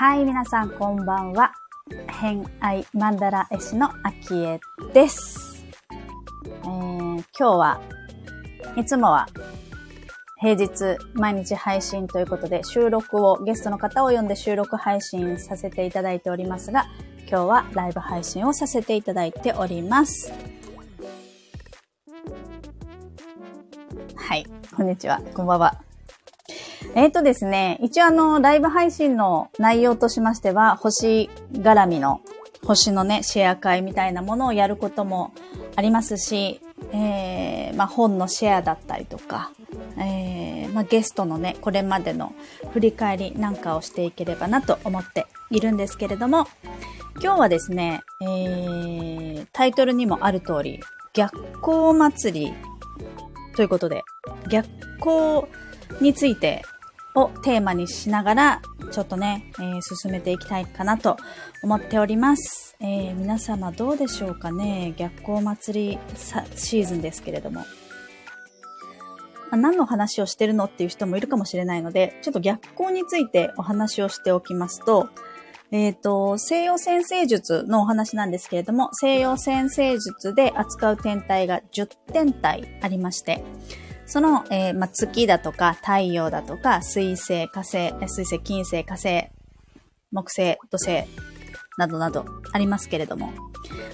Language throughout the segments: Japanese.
はい、皆さんこんばんは。偏愛マンダラ絵師のアキエです。えー、今日はいつもは平日毎日配信ということで収録をゲストの方を呼んで収録配信させていただいておりますが、今日はライブ配信をさせていただいております。はい、こんにちは、こんばんは。えっ、ー、とですね、一応あの、ライブ配信の内容としましては、星絡みの、星のね、シェア会みたいなものをやることもありますし、えー、まあ、本のシェアだったりとか、えー、まあ、ゲストのね、これまでの振り返りなんかをしていければなと思っているんですけれども、今日はですね、えー、タイトルにもある通り、逆光祭りということで、逆光についてをテーマにしながら、ちょっとね、えー、進めていきたいかなと思っております。えー、皆様どうでしょうかね？逆光祭りシーズンですけれども。ま、何の話をしてるのっていう人もいるかもしれないので、ちょっと逆光についてお話をしておきますと、えっ、ー、と、西洋先生術のお話なんですけれども、西洋先生術で扱う天体が10天体ありまして、その、えー、ま、月だとか太陽だとか水星、火星、水星、金星、火星、木星、土星などなどありますけれども、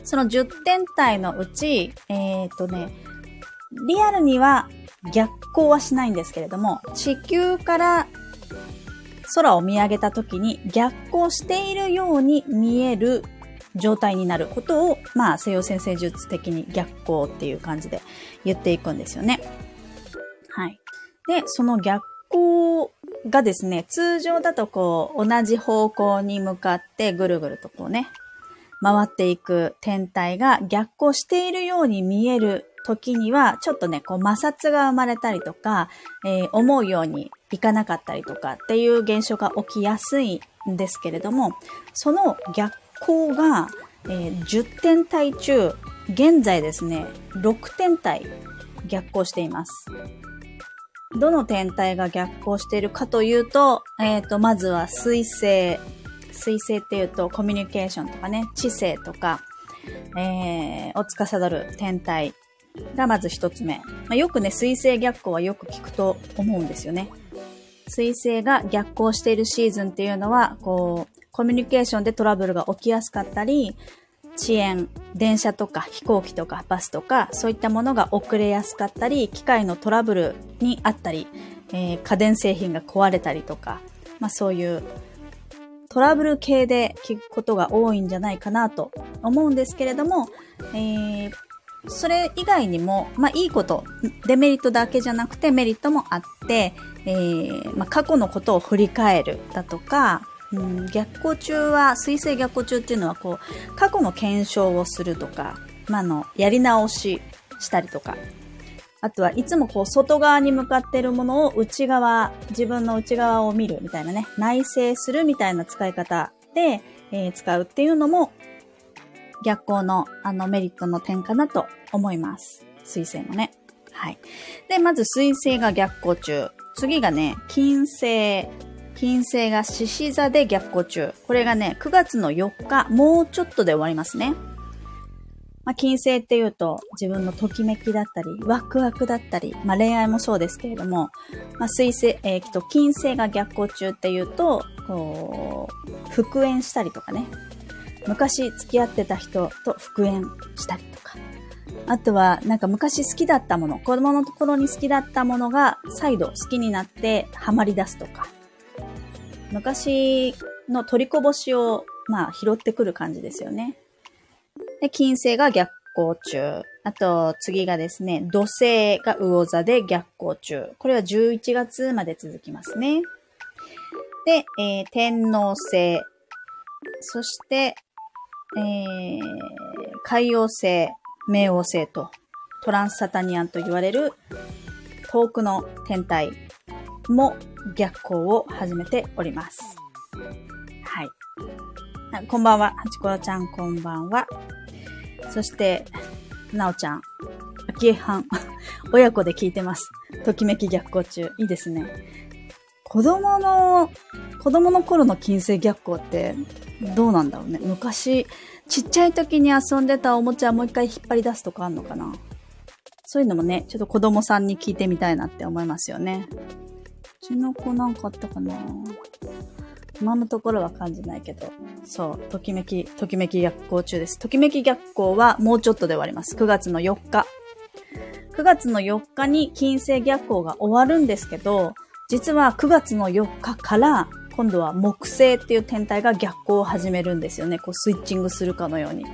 その10天体のうち、えっ、ー、とね、リアルには逆光はしないんですけれども、地球から空を見上げた時に逆光しているように見える状態になることを、まあ、西洋先生術的に逆光っていう感じで言っていくんですよね。はい。で、その逆光がですね、通常だとこう、同じ方向に向かってぐるぐるとこうね、回っていく天体が逆行しているように見える時には、ちょっとね、こう摩擦が生まれたりとか、えー、思うようにいかなかったりとかっていう現象が起きやすいんですけれども、その逆光が、えー、10天体中、現在ですね、6天体逆行しています。どの天体が逆行しているかというと、えっ、ー、と、まずは水星。水星っていうとコミュニケーションとかね、知性とか、えー、を司る天体がまず一つ目。まあ、よくね、水星逆行はよく聞くと思うんですよね。水星が逆行しているシーズンっていうのは、こう、コミュニケーションでトラブルが起きやすかったり、遅延、電車とか飛行機とかバスとか、そういったものが遅れやすかったり、機械のトラブルにあったり、えー、家電製品が壊れたりとか、まあそういうトラブル系で聞くことが多いんじゃないかなと思うんですけれども、えー、それ以外にも、まあいいこと、デメリットだけじゃなくてメリットもあって、えー、まあ過去のことを振り返るだとか、うん、逆行中は、水星逆行中っていうのは、こう、過去の検証をするとか、まあ、の、やり直ししたりとか、あとはいつもこう、外側に向かってるものを内側、自分の内側を見るみたいなね、内省するみたいな使い方で、えー、使うっていうのも、逆行のあのメリットの点かなと思います。水星のね。はい。で、まず水星が逆行中。次がね、金星金星が獅子座で逆行中。これがね、9月の4日、もうちょっとで終わりますね。まあ、金星っていうと自分のときめきだったり、ワクワクだったり、まあ、恋愛もそうですけれども、まあ、水星、えー、と金星が逆行中っていうと、こう、復縁したりとかね。昔付き合ってた人と復縁したりとか。あとは、なんか昔好きだったもの、子供の頃に好きだったものが再度好きになってハマり出すとか。昔の取りこぼしを、まあ、拾ってくる感じですよね。で、金星が逆行中。あと、次がですね、土星が魚座で逆行中。これは11月まで続きますね。で、えー、天王星。そして、えー、海洋星、冥王星と、トランスサタニアンと言われる遠くの天体も逆行を始めております。はい。こんばんは。はちころちゃん、こんばんは。そして、なおちゃん、あきえはん、親子で聞いてます。ときめき逆行中。いいですね。子供の子供の頃の金星逆行ってどうなんだろうね。昔、ちっちゃい時に遊んでたおもちゃもう一回引っ張り出すとかあんのかなそういうのもね、ちょっと子供さんに聞いてみたいなって思いますよね。うちの子なんかあったかな今のところは感じないけど、そう、ときめき、ときめき逆行中です。ときめき逆行はもうちょっとで終わります。9月の4日。9月の4日に金星逆行が終わるんですけど、実は9月の4日から今度は木星っていう天体が逆行を始めるんですよね。こうスイッチングするかのように。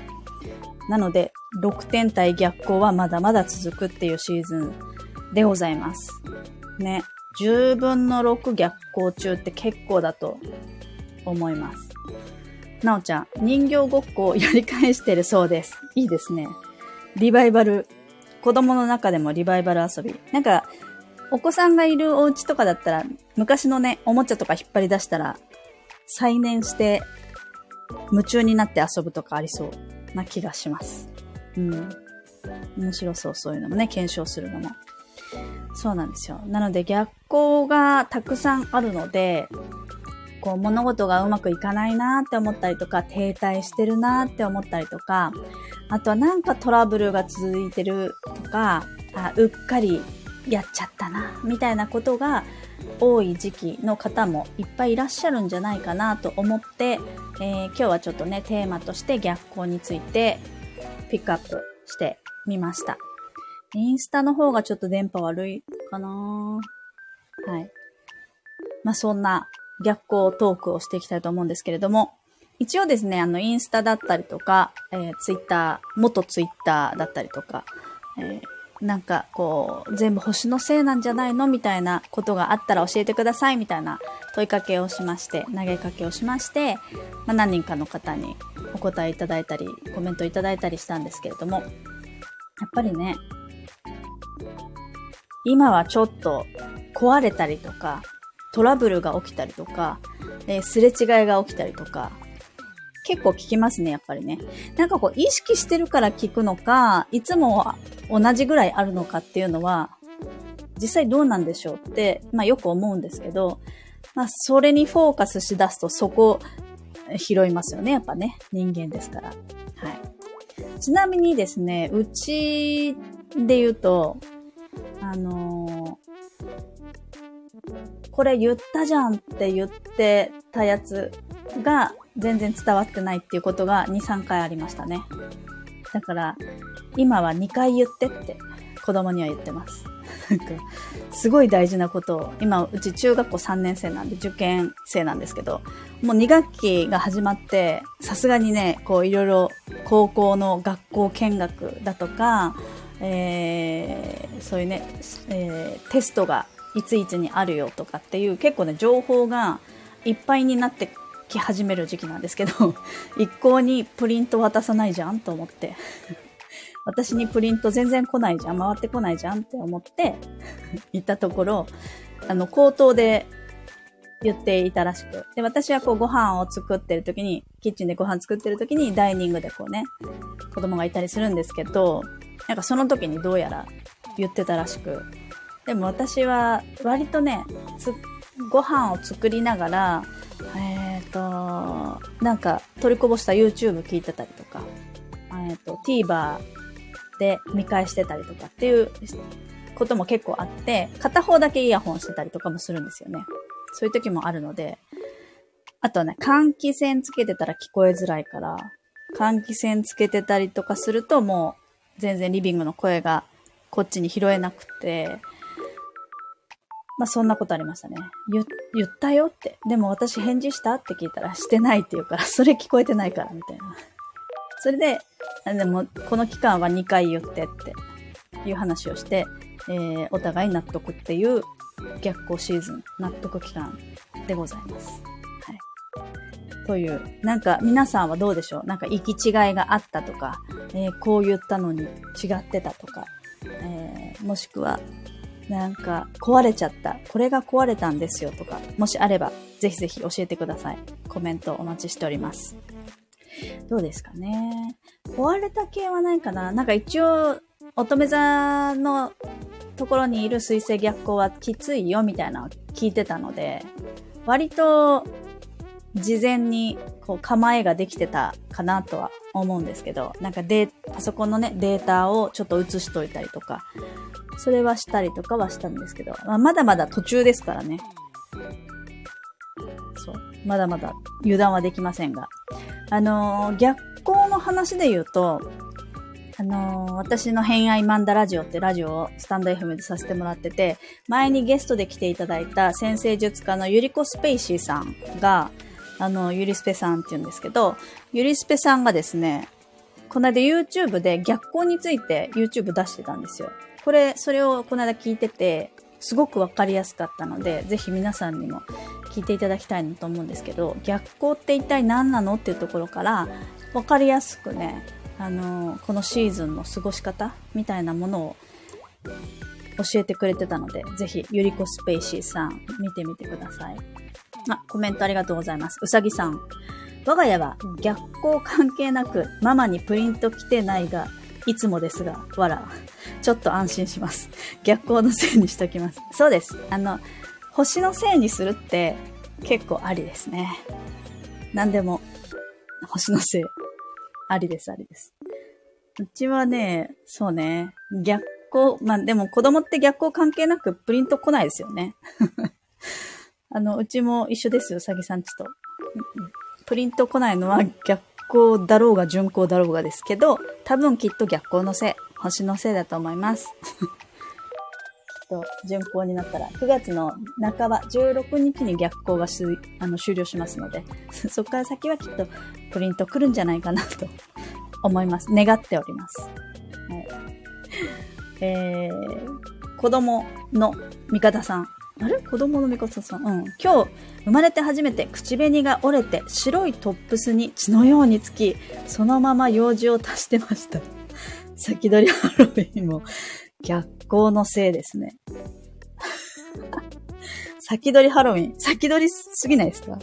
なので、6天体逆行はまだまだ続くっていうシーズンでございます。ね。10分の6逆行中って結構だと思います。なおちゃん、人形ごっこをやり返してるそうです。いいですね。リバイバル。子供の中でもリバイバル遊び。なんか、お子さんがいるお家とかだったら、昔のね、おもちゃとか引っ張り出したら、再燃して、夢中になって遊ぶとかありそうな気がします。うん。面白そう、そういうのもね、検証するのも。そうなんですよ。なので逆光がたくさんあるので、こう物事がうまくいかないなって思ったりとか、停滞してるなって思ったりとか、あとはなんかトラブルが続いてるとか、あうっかりやっちゃったな、みたいなことが多い時期の方もいっぱいいらっしゃるんじゃないかなと思って、えー、今日はちょっとね、テーマとして逆光についてピックアップしてみました。インスタの方がちょっと電波悪いかな。はい。まあ、そんな逆光トークをしていきたいと思うんですけれども、一応ですね、あの、インスタだったりとか、えー、ツイッター、元ツイッターだったりとか、えー、なんかこう、全部星のせいなんじゃないのみたいなことがあったら教えてくださいみたいな問いかけをしまして、投げかけをしまして、まあ、何人かの方にお答えいただいたり、コメントいただいたりしたんですけれども、やっぱりね、今はちょっと壊れたりとか、トラブルが起きたりとか、え、すれ違いが起きたりとか、結構聞きますね、やっぱりね。なんかこう、意識してるから聞くのか、いつも同じぐらいあるのかっていうのは、実際どうなんでしょうって、まあよく思うんですけど、まあそれにフォーカスしだすとそこ拾いますよね、やっぱね。人間ですから。はい。ちなみにですね、うちで言うと、あのー、これ言ったじゃんって言ってたやつが全然伝わってないっていうことが2、3回ありましたね。だから、今は2回言ってって子供には言ってます。なんか、すごい大事なことを、今、うち中学校3年生なんで、受験生なんですけど、もう2学期が始まって、さすがにね、こういろいろ高校の学校見学だとか、えー、そういうね、えー、テストがいついつにあるよとかっていう結構ね、情報がいっぱいになってき始める時期なんですけど、一向にプリント渡さないじゃんと思って。私にプリント全然来ないじゃん、回ってこないじゃんって思って 行ったところ、あの、口頭で言っていたらしく。で、私はこうご飯を作ってる時に、キッチンでご飯作ってる時にダイニングでこうね、子供がいたりするんですけど、なんかその時にどうやら言ってたらしく。でも私は割とね、ご飯を作りながら、えっ、ー、と、なんか取りこぼした YouTube 聞いてたりとか、えっ、ー、と、TVer で見返してたりとかっていうことも結構あって、片方だけイヤホンしてたりとかもするんですよね。そういう時もあるので、あとはね、換気扇つけてたら聞こえづらいから、換気扇つけてたりとかするともう全然リビングの声がこっちに拾えなくて、まあそんなことありましたね。言、言ったよって。でも私返事したって聞いたらしてないって言うから、それ聞こえてないからみたいな。それで、でもこの期間は2回言ってっていう話をして、えー、お互い納得っていう逆行シーズン、納得期間でございます。という、なんか皆さんはどうでしょう？なんか行き違いがあったとか、えー、こう言ったのに違ってたとか、えー、もしくは、なんか壊れちゃった。これが壊れたんですよとか、もしあれば、ぜひぜひ教えてください。コメントお待ちしております。どうですかね？壊れた系はないかな？なんか一応、乙女座のところにいる水星逆行はきついよみたいなのを聞いてたので、割と事前にこう構えができてたかなとは思うんですけど、なんかデパソコンのね、データをちょっと映しといたりとか、それはしたりとかはしたんですけど、まあ、まだまだ途中ですからね。そう。まだまだ油断はできませんが。あのー、逆光の話で言うと、あのー、私の偏愛マンダラジオってラジオをスタンド FM でさせてもらってて、前にゲストで来ていただいた先生術家のゆりこスペイシーさんが、あの、ゆりスペさんって言うんですけど、ゆりスペさんがですね、この間 YouTube で逆光について YouTube 出してたんですよ。これ、それをこの間聞いてて、すごくわかりやすかったので、ぜひ皆さんにも聞いていただきたいなと思うんですけど、逆光って一体何なのっていうところから、わかりやすくね、あのこのシーズンの過ごし方みたいなものを教えてくれてたので、ぜひ、ゆりこスペイシーさん、見てみてください。あ、コメントありがとうございます。うさぎさん。我が家は逆光関係なく、ママにプリント来てないが、いつもですが、わら。ちょっと安心します。逆光のせいにしときます。そうです。あの、星のせいにするって結構ありですね。何でも、星のせい。ありです、ありです。うちはね、そうね、逆光、まあでも子供って逆光関係なくプリント来ないですよね。あの、うちも一緒ですよ、うさぎさんちと。プリント来ないのは逆光だろうが順光だろうがですけど、多分きっと逆光のせい、星のせいだと思います。きっと順光になったら、9月の半ば、16日に逆光があの終了しますので、そこから先はきっとプリント来るんじゃないかなと思います。願っております。えー、子供の味方さん。あれ？子供のみこさん？うん。今日、生まれて初めて口紅が折れて、白いトップスに血のようにつき、そのまま用事を足してました。先取りハロウィンも逆光のせいですね。先取りハロウィン。先取りすぎないですか？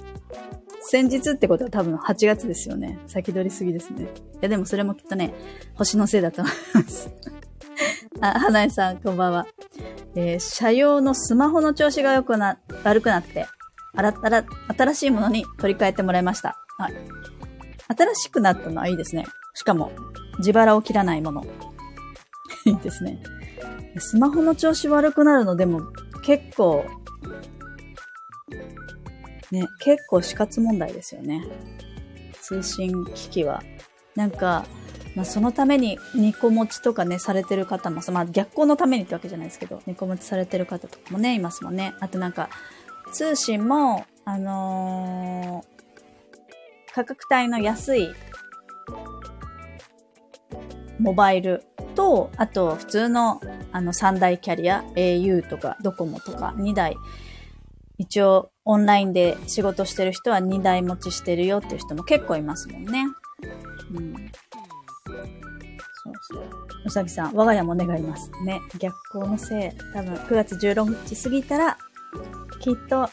先日ってことは多分8月ですよね。先取りすぎですね。いやでもそれもきっとね、星のせいだと思います。あ、花江さん、こんばんは。えー、車用のスマホの調子が良くな、悪くなって、あら、あら、新しいものに取り替えてもらいました。はい。新しくなったのはいいですね。しかも、自腹を切らないもの。いいですね。スマホの調子悪くなるのでも結構、ね、結構死活問題ですよね。通信機器は。なんか、まあ、そのために猫持ちとかね、されてる方も、まあ、逆光のためにってわけじゃないですけど、猫持ちされてる方とかもね、いますもんね。あとなんか、通信も、あのー、価格帯の安いモバイルと、あと普通のあの3大キャリア、au とかドコモとか2台、一応オンラインで仕事してる人は2台持ちしてるよっていう人も結構いますもんね。うん。そうそう。うさぎさん、我が家も願います。ね。逆光のせい。多分9月16日過ぎたら、きっと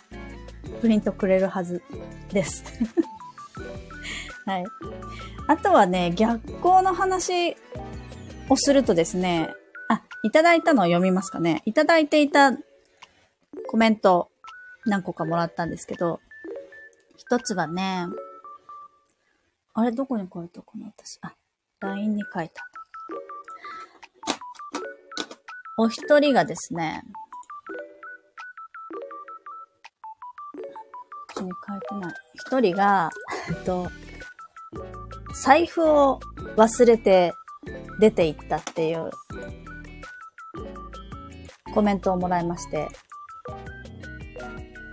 プリントくれるはずです。はい。あとはね、逆光の話をするとですね、あ、いただいたのを読みますかね。いただいていたコメント何個かもらったんですけど、一つがね、あれどこに書いたかな？私。あ、LINE に書いた。お一人がですね、書いてない。一人が、えっと、財布を忘れて出て行ったっていうコメントをもらいまして、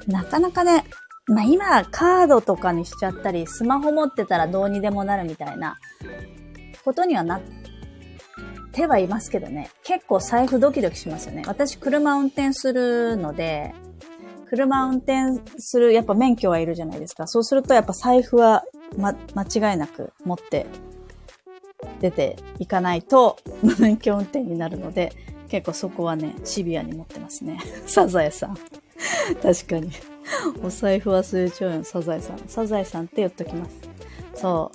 なかなかね、まあ今カードとかにしちゃったり、スマホ持ってたらどうにでもなるみたいなことにはなってはいますけどね。結構財布ドキドキしますよね。私車運転するので、車運転する、やっぱ免許はいるじゃないですか。そうするとやっぱ財布は、ま、間違いなく持って出ていかないと無免許運転になるので、結構そこはね、シビアに持ってますね。サザエさん。確かに。お財布忘れちゃうよ、サザエさん。サザエさんって言っときます。そ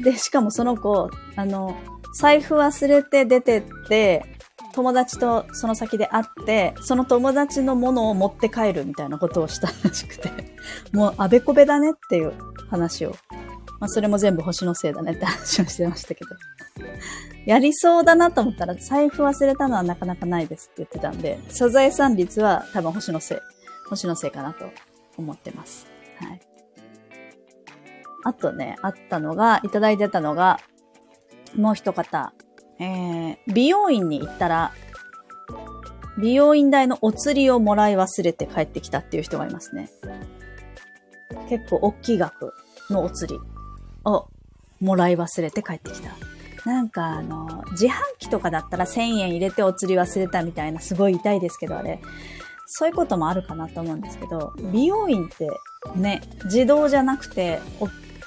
う。で、しかもその子、あの、財布忘れて出てって、友達とその先で会って、その友達のものを持って帰るみたいなことをしたらしくて。もうあべこべだねっていう話を。まあそれも全部星のせいだねって話をしてましたけど。やりそうだなと思ったら財布忘れたのはなかなかないですって言ってたんで、サザエさん率は多分星のせい、星のせいかなと思ってます。はい。あとね、あったのが、いただいてたのが、もう一方、えー、美容院に行ったら、美容院代のお釣りをもらい忘れて帰ってきたっていう人がいますね。結構大きい額のお釣りをもらい忘れて帰ってきた。なんかあの、自販機とかだったら1000円入れてお釣り忘れたみたいなすごい痛いですけどあれ。そういうこともあるかなと思うんですけど、美容院ってね、自動じゃなくて、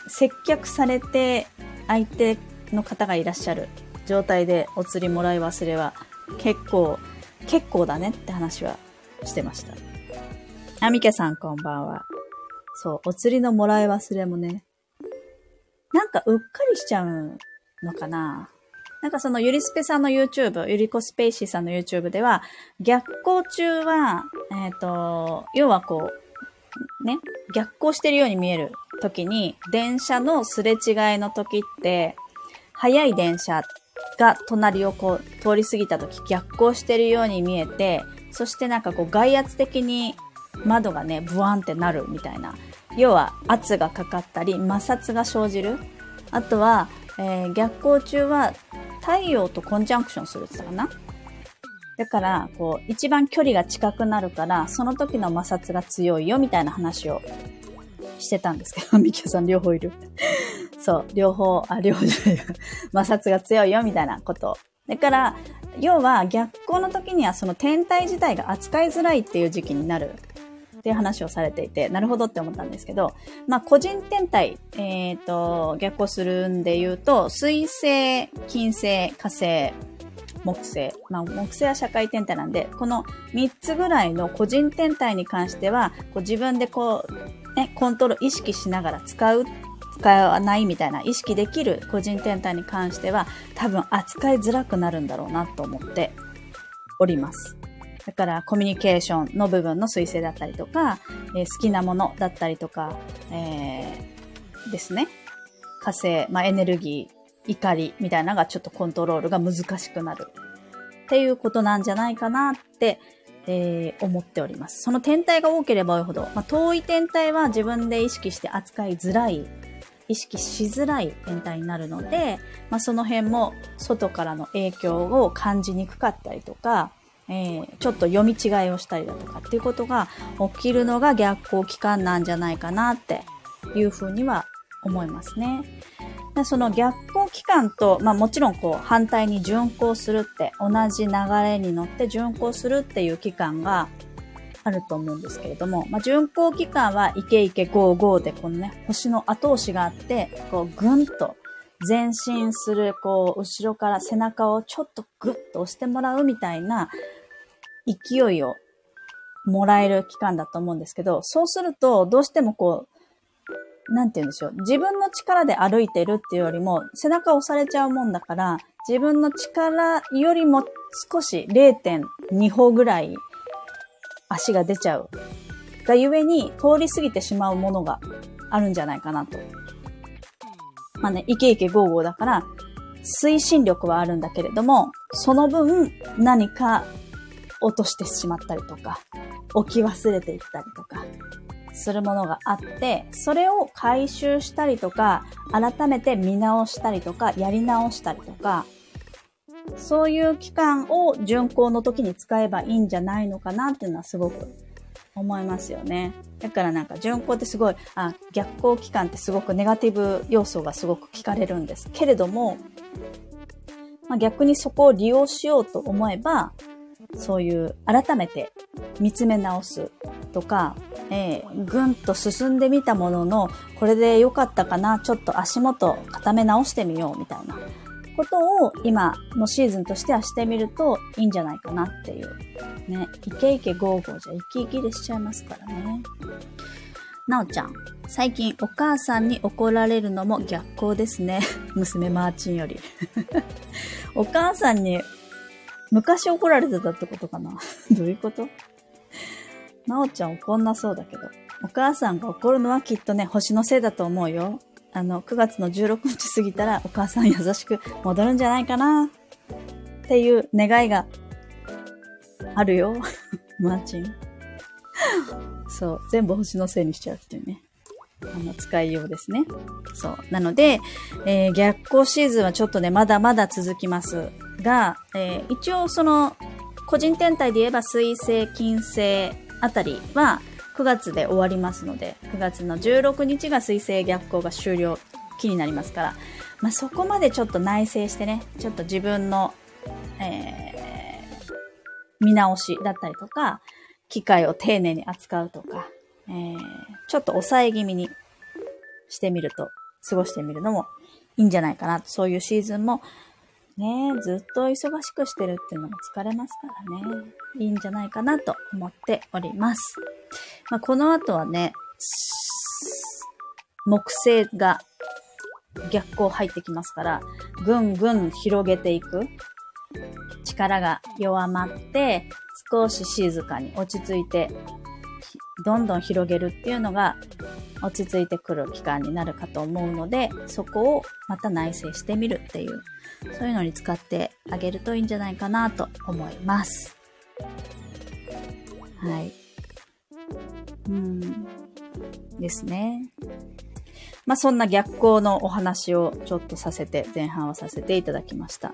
接客されて相手の方がいらっしゃる状態でお釣りもらい忘れは結構結構だねって話はしてました。あみけさんこんばんは。そう、お釣りのもらい忘れもね、なんかうっかりしちゃうのかななんかそのゆりスペさんの YouTube、ゆりこスペーシーさんの YouTube では、逆行中は、えっ、ー、と、要はこう、ね、逆行してるように見える時に、電車のすれ違いの時って、速い電車が隣をこう通り過ぎた時逆行してるように見えて、そしてなんかこう外圧的に窓がね、ブワンってなるみたいな。要は圧がかかったり摩擦が生じる。あとは、えー、逆行中は太陽とコンジャンクションするって言ったかなだから、こう、一番距離が近くなるから、その時の摩擦が強いよ、みたいな話をしてたんですけど、ミキさん両方いる。そう、両方、あ、両方じゃない 摩擦が強いよ、みたいなこと。だから、要は逆光の時にはその天体自体が扱いづらいっていう時期になるっていう話をされていて、なるほどって思ったんですけど、まあ、個人天体、えっ、ー、と、逆行するんで言うと、水星、金星、火星、木星。まあ、木星は社会天体なんで、この3つぐらいの個人天体に関しては、こう自分でこう、ね、コントロール意識しながら使う使わないみたいな意識できる個人天体に関しては多分扱いづらくなるんだろうなと思っております。だからコミュニケーションの部分の彗星だったりとか、えー、好きなものだったりとか、えー、ですね。火星、まあ、エネルギー、怒りみたいなのがちょっとコントロールが難しくなるっていうことなんじゃないかなって、えー、思っております。その天体が多ければ多いほど、まあ、遠い天体は自分で意識して扱いづらい意識しづらい天体になるので、まあ、その辺も外からの影響を感じにくかったりとか、えー、ちょっと読み違いをしたりだとかっていうことが起きるのが逆行期間なんじゃないかなっていうふうには思いますね。でその逆行期間と、まあもちろんこう反対に巡行するって同じ流れに乗って巡行するっていう期間があると思うんですけれども、まあ、巡航期間はイケイケゴーゴーでこのね、星の後押しがあって、こうぐんと前進する、こう、後ろから背中をちょっとグッと押してもらうみたいな勢いをもらえる期間だと思うんですけど、そうすると、どうしてもこう、なんて言うんでしょう。自分の力で歩いてるっていうよりも、背中押されちゃうもんだから、自分の力よりも少し0.2歩ぐらい足が出ちゃう。がゆえに通り過ぎてしまうものがあるんじゃないかなと。まあね、イケイケゴーゴーだから、推進力はあるんだけれども、その分何か落としてしまったりとか、置き忘れていったりとか、するものがあって、それを回収したりとか、改めて見直したりとか、やり直したりとか、そういう期間を巡行の時に使えばいいんじゃないのかなっていうのはすごく思いますよね。だからなんか巡行ってすごい、あ、逆行期間ってすごくネガティブ要素がすごく聞かれるんですけれども、まあ、逆にそこを利用しようと思えば、そういう改めて見つめ直すとか、えー、ぐんと進んでみたものの、これで良かったかな、ちょっと足元固め直してみようみたいなことを今のシーズンとしてはしてみるといいんじゃないかなっていう。ね。イケイケゴーゴーじゃ生き生きでしちゃいますからね。なおちゃん。最近お母さんに怒られるのも逆行ですね。娘マーチンより。お母さんに昔怒られてたってことかな？どういうこと？なおちゃん怒んなそうだけど。お母さんが怒るのはきっとね、星のせいだと思うよ。あの、9月の16日過ぎたらお母さん優しく戻るんじゃないかな？っていう願いがあるよ。マーチン。そう。全部星のせいにしちゃうっていうね。あの、使いようですね。そう。なので、えー、逆行シーズンはちょっとね、まだまだ続きますが、えー、一応その、個人天体で言えば水星、金星あたりは9月で終わりますので、9月の16日が水星逆行が終了期になりますから、まあ、そこまでちょっと内省してね、ちょっと自分の、えー、見直しだったりとか、機械を丁寧に扱うとか、えー、ちょっと抑え気味にしてみると、過ごしてみるのもいいんじゃないかな。そういうシーズンもねずっと忙しくしてるっていうのも疲れますからね。いいんじゃないかなと思っております。まあ、この後はね、木星が逆光入ってきますから、ぐんぐん広げていく。力が弱まって、少し静かに落ち着いて、どんどん広げるっていうのが落ち着いてくる期間になるかと思うので、そこをまた内省してみるっていうそういうのに使ってあげるといいんじゃないかなと思います。はい。うん。ですね。まあ、そんな逆光のお話をちょっとさせて、前半はさせていただきました。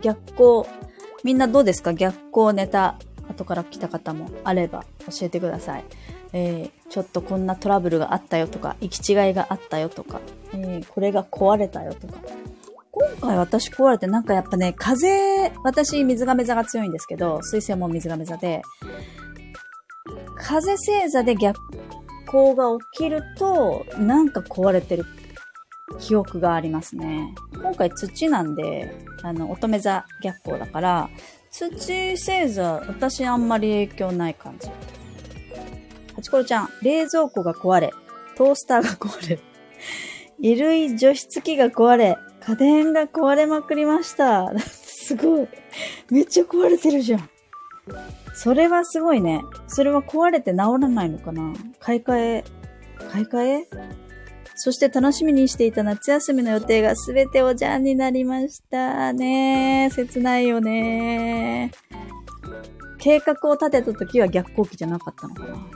逆光、みんなどうですか？逆光ネタ、後から来た方もあれば教えてください。えー、ちょっとこんなトラブルがあったよとか、行き違いがあったよとか、えー、これが壊れたよとか、回私壊れてなんかやっぱね、風、私水亀座が強いんですけど、水星も水亀座で、風星座で逆光が起きると、なんか壊れてる記憶がありますね。今回土なんで、あの、乙女座逆光だから、土星座、私あんまり影響ない感じ。ハチコロちゃん、冷蔵庫が壊れ、トースターが壊れ、衣類除湿機が壊れ、家電が壊れまくりました。すごい。めっちゃ壊れてるじゃん。それはすごいね。それは壊れて治らないのかな買い替え、買い替え？そして楽しみにしていた夏休みの予定がすべておじゃんになりましたね。切ないよね。計画を立てた時は逆行期じゃなかったのかな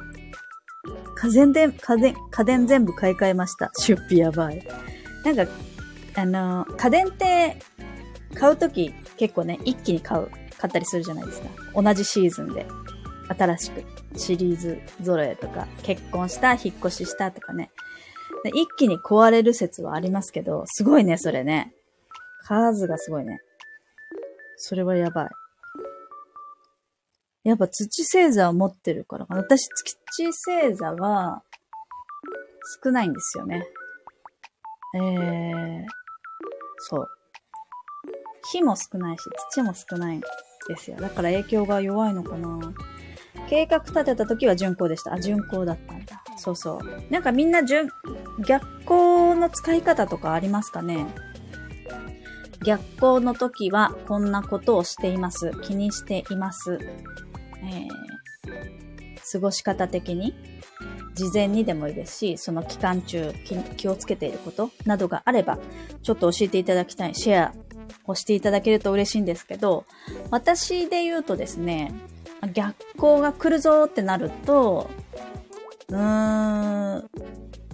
家電で、家電、家電全部買い替えました。出費やばい。なんか、あの、家電って買うとき結構ね、一気に買う、買ったりするじゃないですか。同じシーズンで。新しくシリーズ揃えとか、結婚した、引っ越ししたとかね。一気に壊れる説はありますけど、すごいね、それね。数がすごいね。それはやばい。やっぱ土星座を持ってるからかな。私、土星座は少ないんですよね。えー、そう。火も少ないし、土も少ないんですよ。だから影響が弱いのかな。計画立てた時は巡航でした。あ、巡航だったんだ。そうそう。なんかみんな順、逆光の使い方とかありますかね逆光の時はこんなことをしています。気にしています。えー、過ごし方的に事前にでもいいですし、その期間中気をつけていることなどがあれば、ちょっと教えていただきたい、シェアをしていただけると嬉しいんですけど、私で言うとですね、逆光が来るぞってなると、うーん、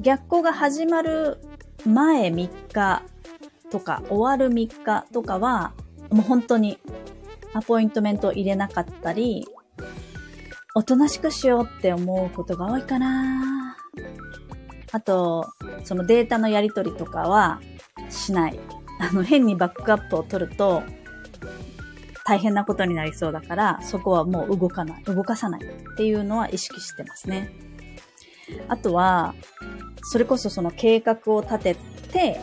逆光が始まる前3日とか終わる3日とかは、もう本当にアポイントメントを入れなかったり、おとなしくしようって思うことが多いかな。あと、そのデータのやり取りとかはしない。あの、変にバックアップを取ると、大変なことになりそうだから、そこはもう動かない、動かさないっていうのは意識してますね。あとは、それこそその計画を立てて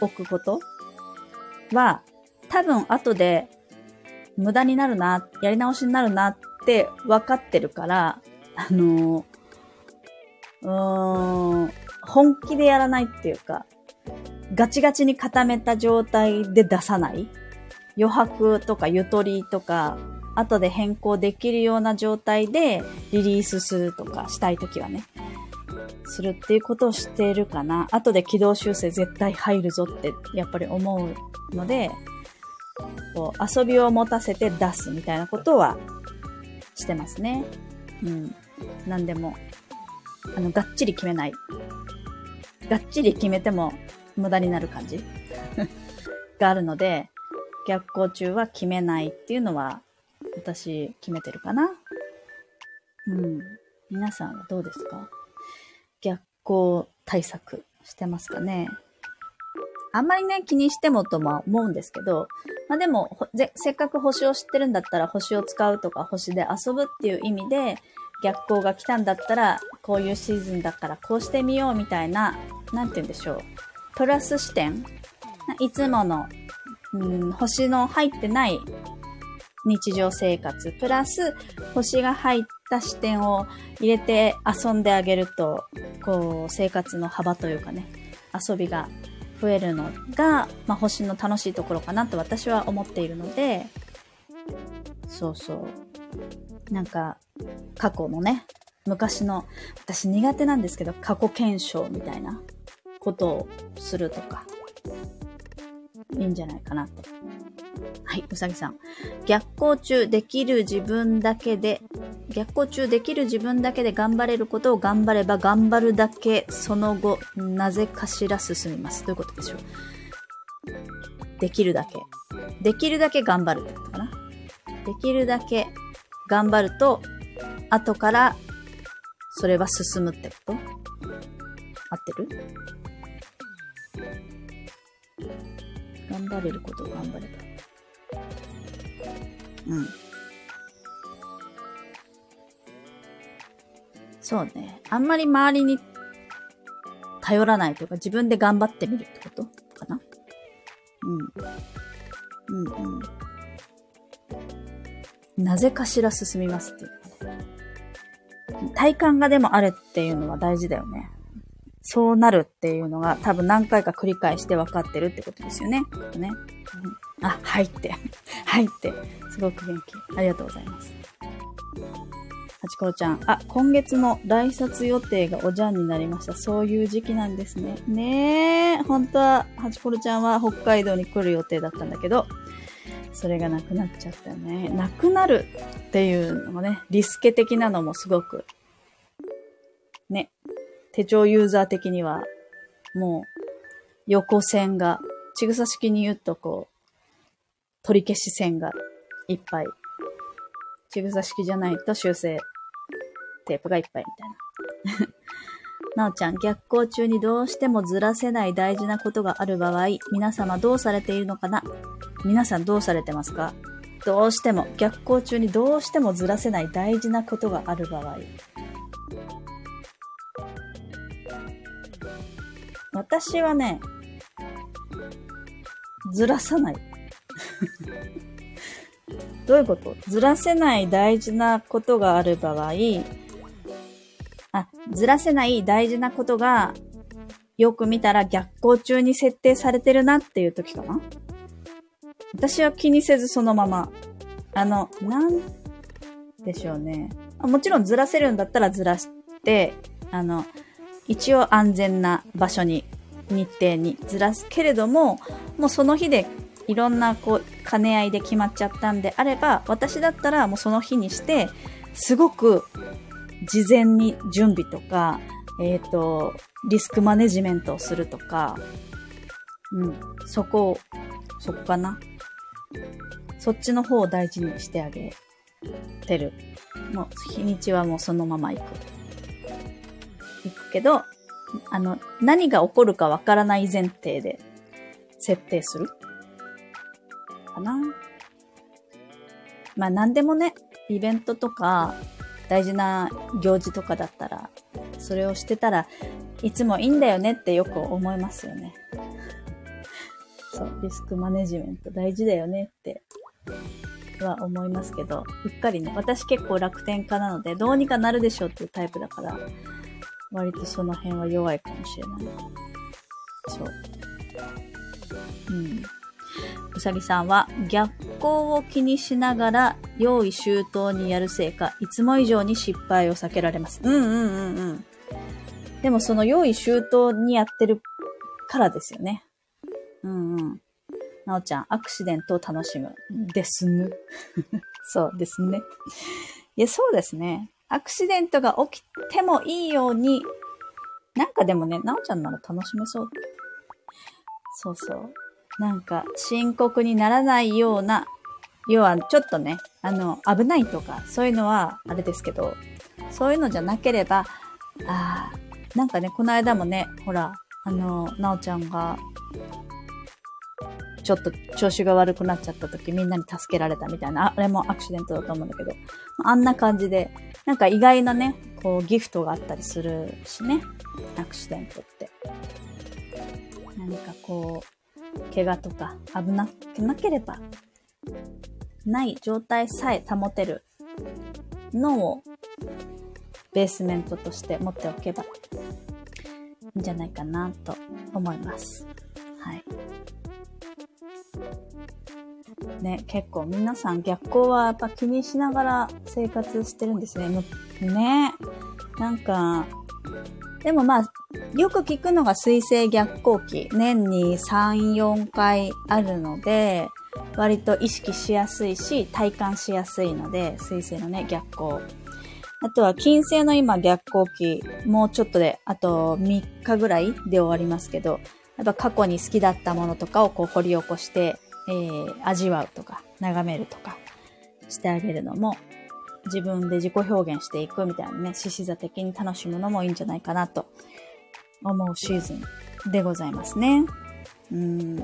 おくことは、多分後で無駄になるな、やり直しになるなっって分かってるから、あのうーん、本気でやらないっていうか、ガチガチに固めた状態で出さない余白とかゆとりとか、後で変更できるような状態でリリースするとかしたいときはね、するっていうことをしてるかな。後で軌道修正絶対入るぞってやっぱり思うので、こう遊びを持たせて出すみたいなことはしてますね。うん。何でも。あの、がっちり決めない。がっちり決めても無駄になる感じ があるので、逆行中は決めないっていうのは、私決めてるかな。うん。皆さんはどうですか？逆行対策してますかね？あんまりね、気にしてもとも思うんですけど、まあでも、せっかく星を知ってるんだったら星を使うとか星で遊ぶっていう意味で、逆光が来たんだったら、こういうシーズンだからこうしてみようみたいな、なんて言うんでしょう。プラス視点いつもの、うん、星の入ってない日常生活、プラス星が入った視点を入れて遊んであげると、こう、生活の幅というかね、遊びが増えるのが、まあ、星の楽しいところかなと私は思っているので、そうそう。なんか、過去のね、昔の、私苦手なんですけど、過去検証みたいなことをするとか、いいんじゃないかなと。はい、うさぎさん。逆行中できる自分だけで、逆行中できる自分だけで頑張れることを頑張れば頑張るだけ、その後、なぜかしら進みます。どういうことでしょう？できるだけ。できるだけ頑張るってことかな？できるだけ頑張ると、後からそれは進むってこと？合ってる？頑張れることを頑張れば。うん。そうね。あんまり周りに頼らないというか、自分で頑張ってみるってことかな？うん。うんうん。なぜかしら進みますっていう。体感がでもあるっていうのは大事だよね。そうなるっていうのが多分何回か繰り返して分かってるってことですよね。ね。うん、あ、はいって。はいって。すごく元気。ありがとうございます。はちころちゃん。あ、今月の来札予定がおじゃんになりました。そういう時期なんですね。ねえ。本当は、はちころちゃんは北海道に来る予定だったんだけど、それがなくなっちゃったよね。なくなるっていうのもね、リスケ的なのもすごく、ね、手帳ユーザー的には、もう、横線が、ちぐさ式に言うとこう、取り消し線がいっぱい。ちぐさ式じゃないと修正テープがいっぱいみたいな。なおちゃん、逆行中にどうしてもずらせない大事なことがある場合、皆様どうされているのかな？皆さんどうされてますか？どうしても、逆行中にどうしてもずらせない大事なことがある場合。私はね、ずらさない。どういうこと？ずらせない大事なことがある場合、あ、ずらせない大事なことがよく見たら逆行中に設定されてるなっていう時かな？私は気にせずそのまま。あの、なんでしょうね。もちろんずらせるんだったらずらして、あの、一応安全な場所に、日程にずらすけれども、もうその日でいろんなこう兼ね合いで決まっちゃったんであれば私だったらもうその日にしてすごく事前に準備とか、えっ、ー、と、リスクマネジメントをするとか、うん、そこを、そこかな。そっちの方を大事にしてあげてる。もう、日にちはもうそのまま行く。行くけど、あの、何が起こるかわからない前提で設定する。かな。まあ何でもね、イベントとか、大事な行事とかだったら、それをしてたらいつもいいんだよねってよく思いますよね。そう、リスクマネジメント大事だよねっては思いますけど、うっかりね、私結構楽天家なので、どうにかなるでしょうっていうタイプだから、割とその辺は弱いかもしれない。そう。うん。うさぎさんは逆光を気にしながら用意周到にやるせいか、いつも以上に失敗を避けられます。うんうんうんうん。でもその用意周到にやってるからですよね。うんうん。なおちゃん、アクシデントを楽しむ。ですね。そうですね。いや、そうですね。アクシデントが起きてもいいように、なんかでもね、なおちゃんなら楽しめそう。そうそう。なんか、深刻にならないような、要はちょっとね、あの、危ないとか、そういうのはあれですけど、そういうのじゃなければ、ああ、なんかね、この間もね、ほら、あの、なおちゃんが、ちょっと調子が悪くなっちゃった時みんなに助けられたみたいな、あれもアクシデントだと思うんだけど、あんな感じで、なんか意外なね、こうギフトがあったりするしね、アクシデントって。何かこう、怪我とか危なくなければ、ない状態さえ保てるのをベースメントとして持っておけばいいんじゃないかなと思います。はい。ね、結構皆さん逆光はやっぱ気にしながら生活してるんですね。ね。なんか、でもまあ、よく聞くのが水星逆光期。年に3、4回あるので、割と意識しやすいし、体感しやすいので、水星のね、逆光。あとは金星の今逆光期、もうちょっとで、あと3日ぐらいで終わりますけど、やっぱ過去に好きだったものとかをこう掘り起こして、えー、味わうとか、眺めるとかしてあげるのも、自分で自己表現していくみたいなね、獅子座的に楽しむのもいいんじゃないかなと思うシーズンでございますね。うん。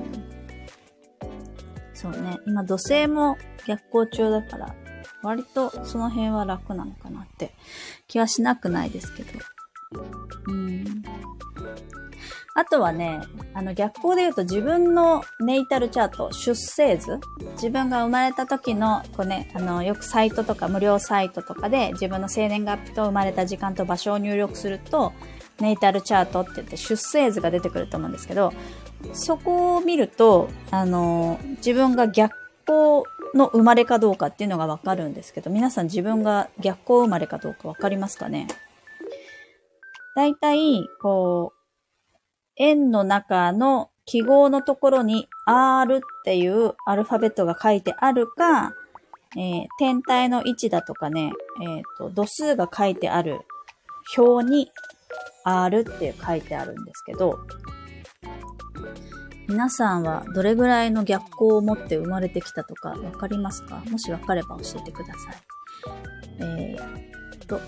そうね。今土星も逆行中だから、割とその辺は楽なのかなって気はしなくないですけど。うん。あとはね、あの逆光で言うと自分のネイタルチャート、出生図自分が生まれた時の、こうね、あの、よくサイトとか無料サイトとかで自分の生年月日と生まれた時間と場所を入力すると、ネイタルチャートって言って出生図が出てくると思うんですけど、そこを見ると、あの、自分が逆光の生まれかどうかっていうのがわかるんですけど、皆さん自分が逆光生まれかどうかわかりますかね？大体、こう、円の中の記号のところに R っていうアルファベットが書いてあるか、えー、天体の位置だとかね、え、ー、と、度数が書いてある表に R って書いてあるんですけど、皆さんはどれぐらいの逆光を持って生まれてきたとかわかりますか？もしわかれば教えてください。えー、と、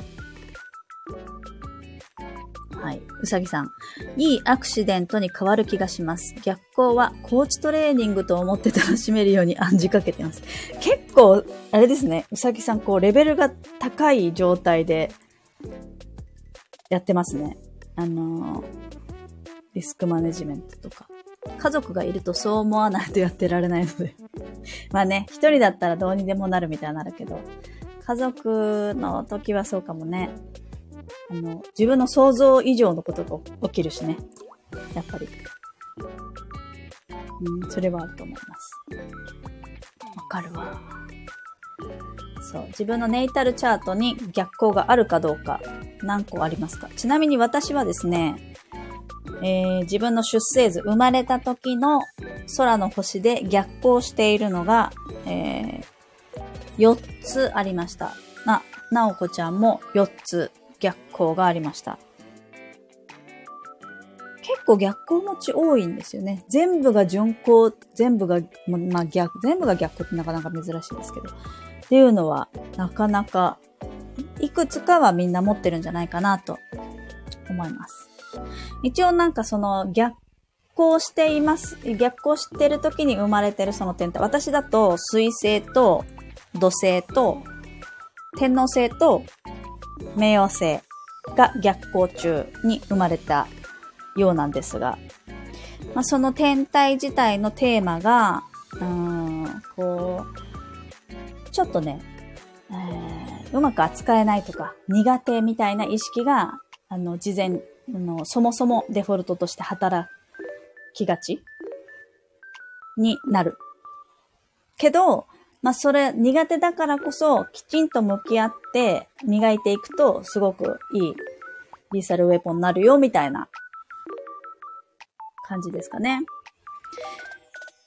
はい。うさぎさん。いいアクシデントに変わる気がします。逆光はコーチトレーニングと思って楽しめるように暗示かけてます。結構、あれですね。うさぎさん、こう、レベルが高い状態でやってますね。あのー、リスクマネジメントとか。家族がいるとそう思わないとやってられないので まあね、一人だったらどうにでもなるみたいになるけど、家族の時はそうかもね。あの、自分の想像以上のことが起きるしね。やっぱり。うん、それはあると思います。わかるわ。そう。自分のネイタルチャートに逆光があるかどうか、何個ありますか？ちなみに私はですね、えー、自分の出生図、生まれた時の空の星で逆光しているのが、えー、4つありました。な、なおこちゃんも4つ逆光がありました。結構逆光持ち多いんですよね。全部が順光、全部が、まあ逆、全部が逆光ってなかなか珍しいですけど。っていうのは、なかなか、いくつかはみんな持ってるんじゃないかなと思います。一応なんかその逆光しています。逆光してる時に生まれてるその点って、私だと水星と土星と天王星と冥王星が逆行中に生まれたようなんですが、まあ、その天体自体のテーマが、うん、こう、ちょっとね、えー、うまく扱えないとか、苦手みたいな意識が、あの、事前あの、そもそもデフォルトとして働きがちになる。けど、まあそれ苦手だからこそきちんと向き合って磨いていくとすごくいいリーサルウェポンになるよみたいな感じですかね。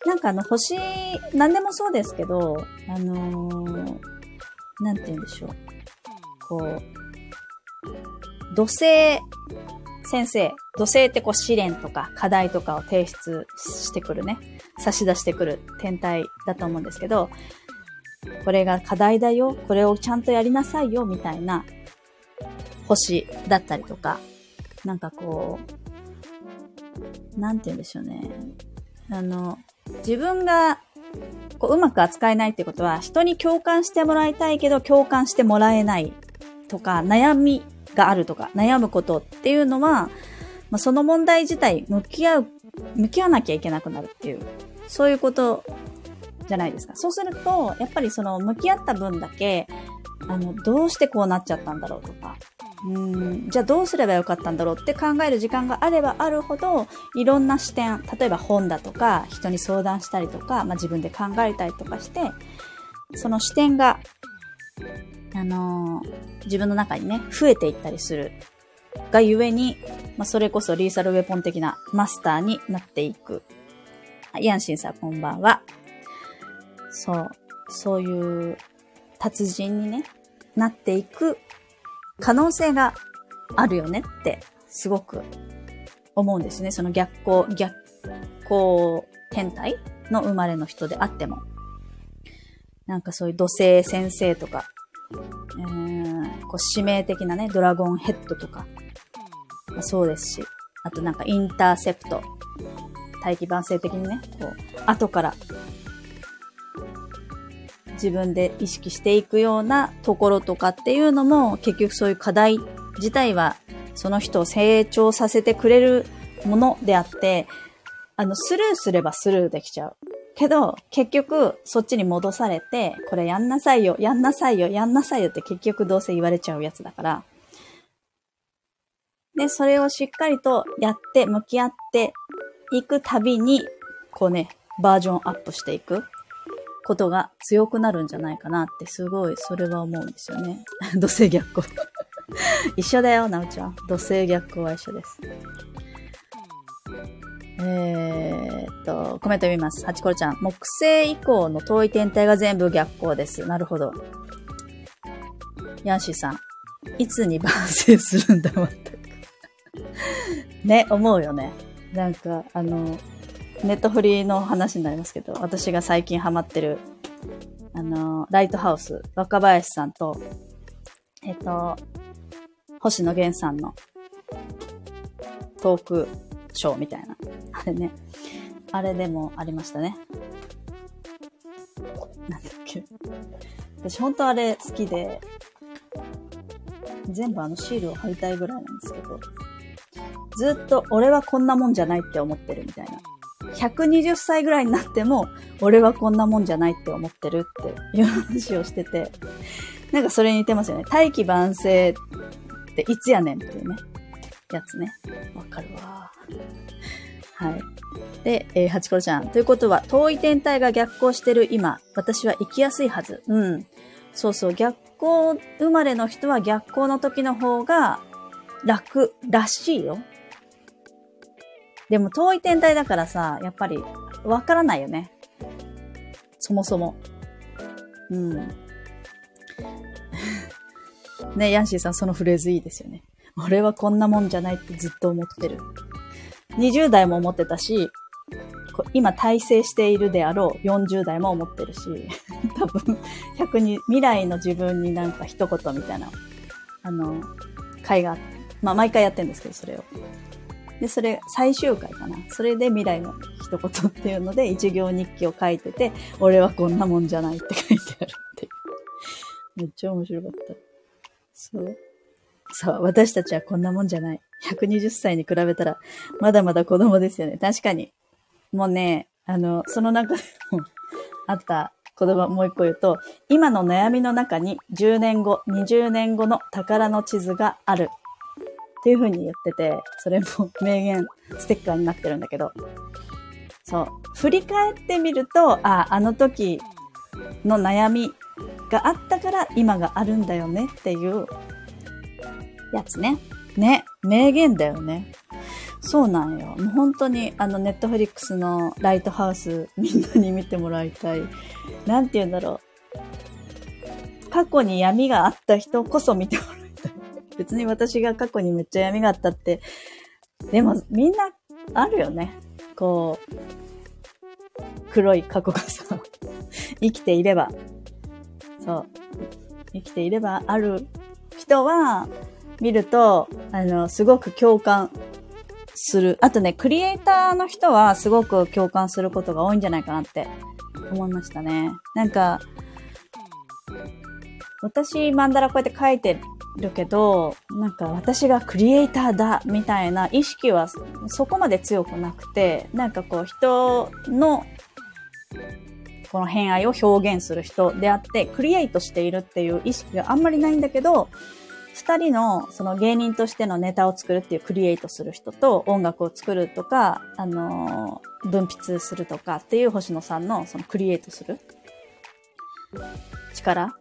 なんかあの星、何でもそうですけど、あのー、なんて言うんでしょう。こう、土星先生、土星ってこう試練とか課題とかを提出してくるね、差し出してくる天体だと思うんですけど、これが課題だよ、これをちゃんとやりなさいよ、みたいな星だったりとか、なんかこう、なんて言うんでしょうね。あの、自分がこううまく扱えないってことは、人に共感してもらいたいけど共感してもらえないとか、悩みがあるとか、悩むことっていうのは、まあ、その問題自体向き合う、向き合わなきゃいけなくなるっていう、そういうことじゃないですか。そうすると、やっぱりその向き合った分だけ、あの、どうしてこうなっちゃったんだろうとか、うんじゃあどうすればよかったんだろうって考える時間があればあるほどいろんな視点例えば本だとか人に相談したりとか、まあ、自分で考えたりとかしてその視点があのー、自分の中にね、増えていったりするがゆえに、まあ、それこそリーサルウェポン的なマスターになっていく。イアンシンさんこんばんは。そう、そういう達人にね、なっていく可能性があるよねってすごく思うんですね。その逆光、逆光天体の生まれの人であっても。なんかそういう土星先生とか、えー、こう指名的なね、ドラゴンヘッドとか、まあ、そうですし、あとなんかインターセプト、大気晩成的にね、こう、後から自分で意識していくようなところとかっていうのも、結局そういう課題自体は、その人を成長させてくれるものであって、あの、スルーすればスルーできちゃう。けど、結局、そっちに戻されて、これやんなさいよ、やんなさいよ、やんなさいよって結局どうせ言われちゃうやつだから。で、それをしっかりとやって、向き合っていくたびに、こうね、バージョンアップしていくことが強くなるんじゃないかなってすごいそれは思うんですよね。土星逆行 一緒だよ、なおちゃん。土星逆行は一緒です。えー、っと、コメント見ます。ハチコロちゃん。木星以降の遠い天体が全部逆光です。なるほど。ヤンシーさん。いつに万世するんだ、まったく。ね、思うよね。なんか、あの、ネットフリーの話になりますけど、私が最近ハマってる、あの、ライトハウス、若林さんと、えっと、星野源さんのトークショーみたいな。あれね。あれでもありましたね。なんだっけ。私本当あれ好きで、全部あのシールを貼りたいぐらいなんですけど、ずっと俺はこんなもんじゃないって思ってるみたいな。120歳ぐらいになっても、俺はこんなもんじゃないって思ってるっていう話をしてて、なんかそれに似てますよね。大器晩成っていつやねんっていうね、やつね。わかるわ。はい。で、えー、ハチコロちゃん。ということは、遠い天体が逆行してる今、私は生きやすいはず。うん。そうそう、逆行生まれの人は逆行の時の方が楽らしいよ。でも遠い天体だからさ、やっぱりわからないよね。そもそも。うん。ね、ヤンシーさんそのフレーズいいですよね。俺はこんなもんじゃないってずっと思ってる。20代も思ってたし、今体制しているであろう40代も思ってるし、多分、100に、未来の自分になんか一言みたいな、あの、回が、まあ毎回やってるんですけど、それを。で、それ、最終回かな。それで未来の一言っていうので、一行日記を書いてて、俺はこんなもんじゃないって書いてあるっていう。めっちゃ面白かった。そう。そう、私たちはこんなもんじゃない。120歳に比べたら、まだまだ子供ですよね。確かに。もうね、あの、その中でもあった言葉もう一個言うと、今の悩みの中に10年後、20年後の宝の地図がある。っていう風に言ってて、それも名言ステッカーになってるんだけど、そう。振り返ってみると、あ、あの時、の悩みがあったから今があるんだよねっていうやつね。ね。名言だよね。そうなんよ。もう本当にあのネットフリックスのライトハウスみんなに見てもらいたい。なんて言うんだろう。過去に闇があった人こそ見てもらいたい。別に私が過去にめっちゃ闇があったって、でもみんなあるよね。こう、黒い過去がさ、生きていれば、そう、生きていればある人は、見ると、あの、すごく共感する。あとね、クリエイターの人はすごく共感することが多いんじゃないかなって思いましたね。なんか、私、マンダラこうやって書いてるけど、なんか私がクリエイターだみたいな意識はそこまで強くなくて、なんかこう人のこの偏愛を表現する人であって、クリエイトしているっていう意識があんまりないんだけど、二人のその芸人としてのネタを作るっていうクリエイトする人と音楽を作るとか、あのー、分泌するとかっていう星野さんのそのクリエイトする力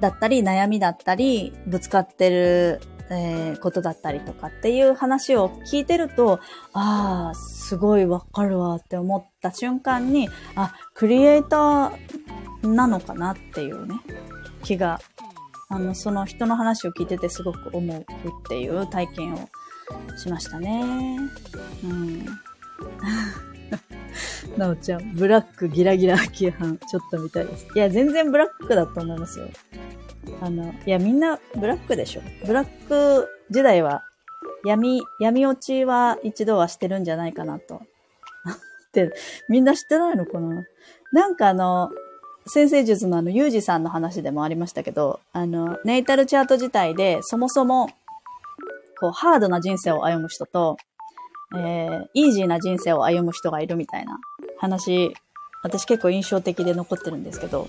だったり、悩みだったり、ぶつかってる、えー、ことだったりとかっていう話を聞いてると、ああ、すごいわかるわって思った瞬間に、あ、クリエイターなのかなっていうね、気が、あの、その人の話を聞いててすごく思うっていう体験をしましたね。うん。なおちゃん、ブラックギラギラ秋飯、ちょっと見たいです。いや、全然ブラックだと思いますよ。あの、いや、みんなブラックでしょ。ブラック時代は、闇、闇落ちは一度はしてるんじゃないかなと。って、みんな知ってないのかななんかあの、先生術のあの、ユージさんの話でもありましたけど、あの、ネイタルチャート自体で、そもそも、こう、ハードな人生を歩む人と、えー、イージーな人生を歩む人がいるみたいな話、私結構印象的で残ってるんですけど、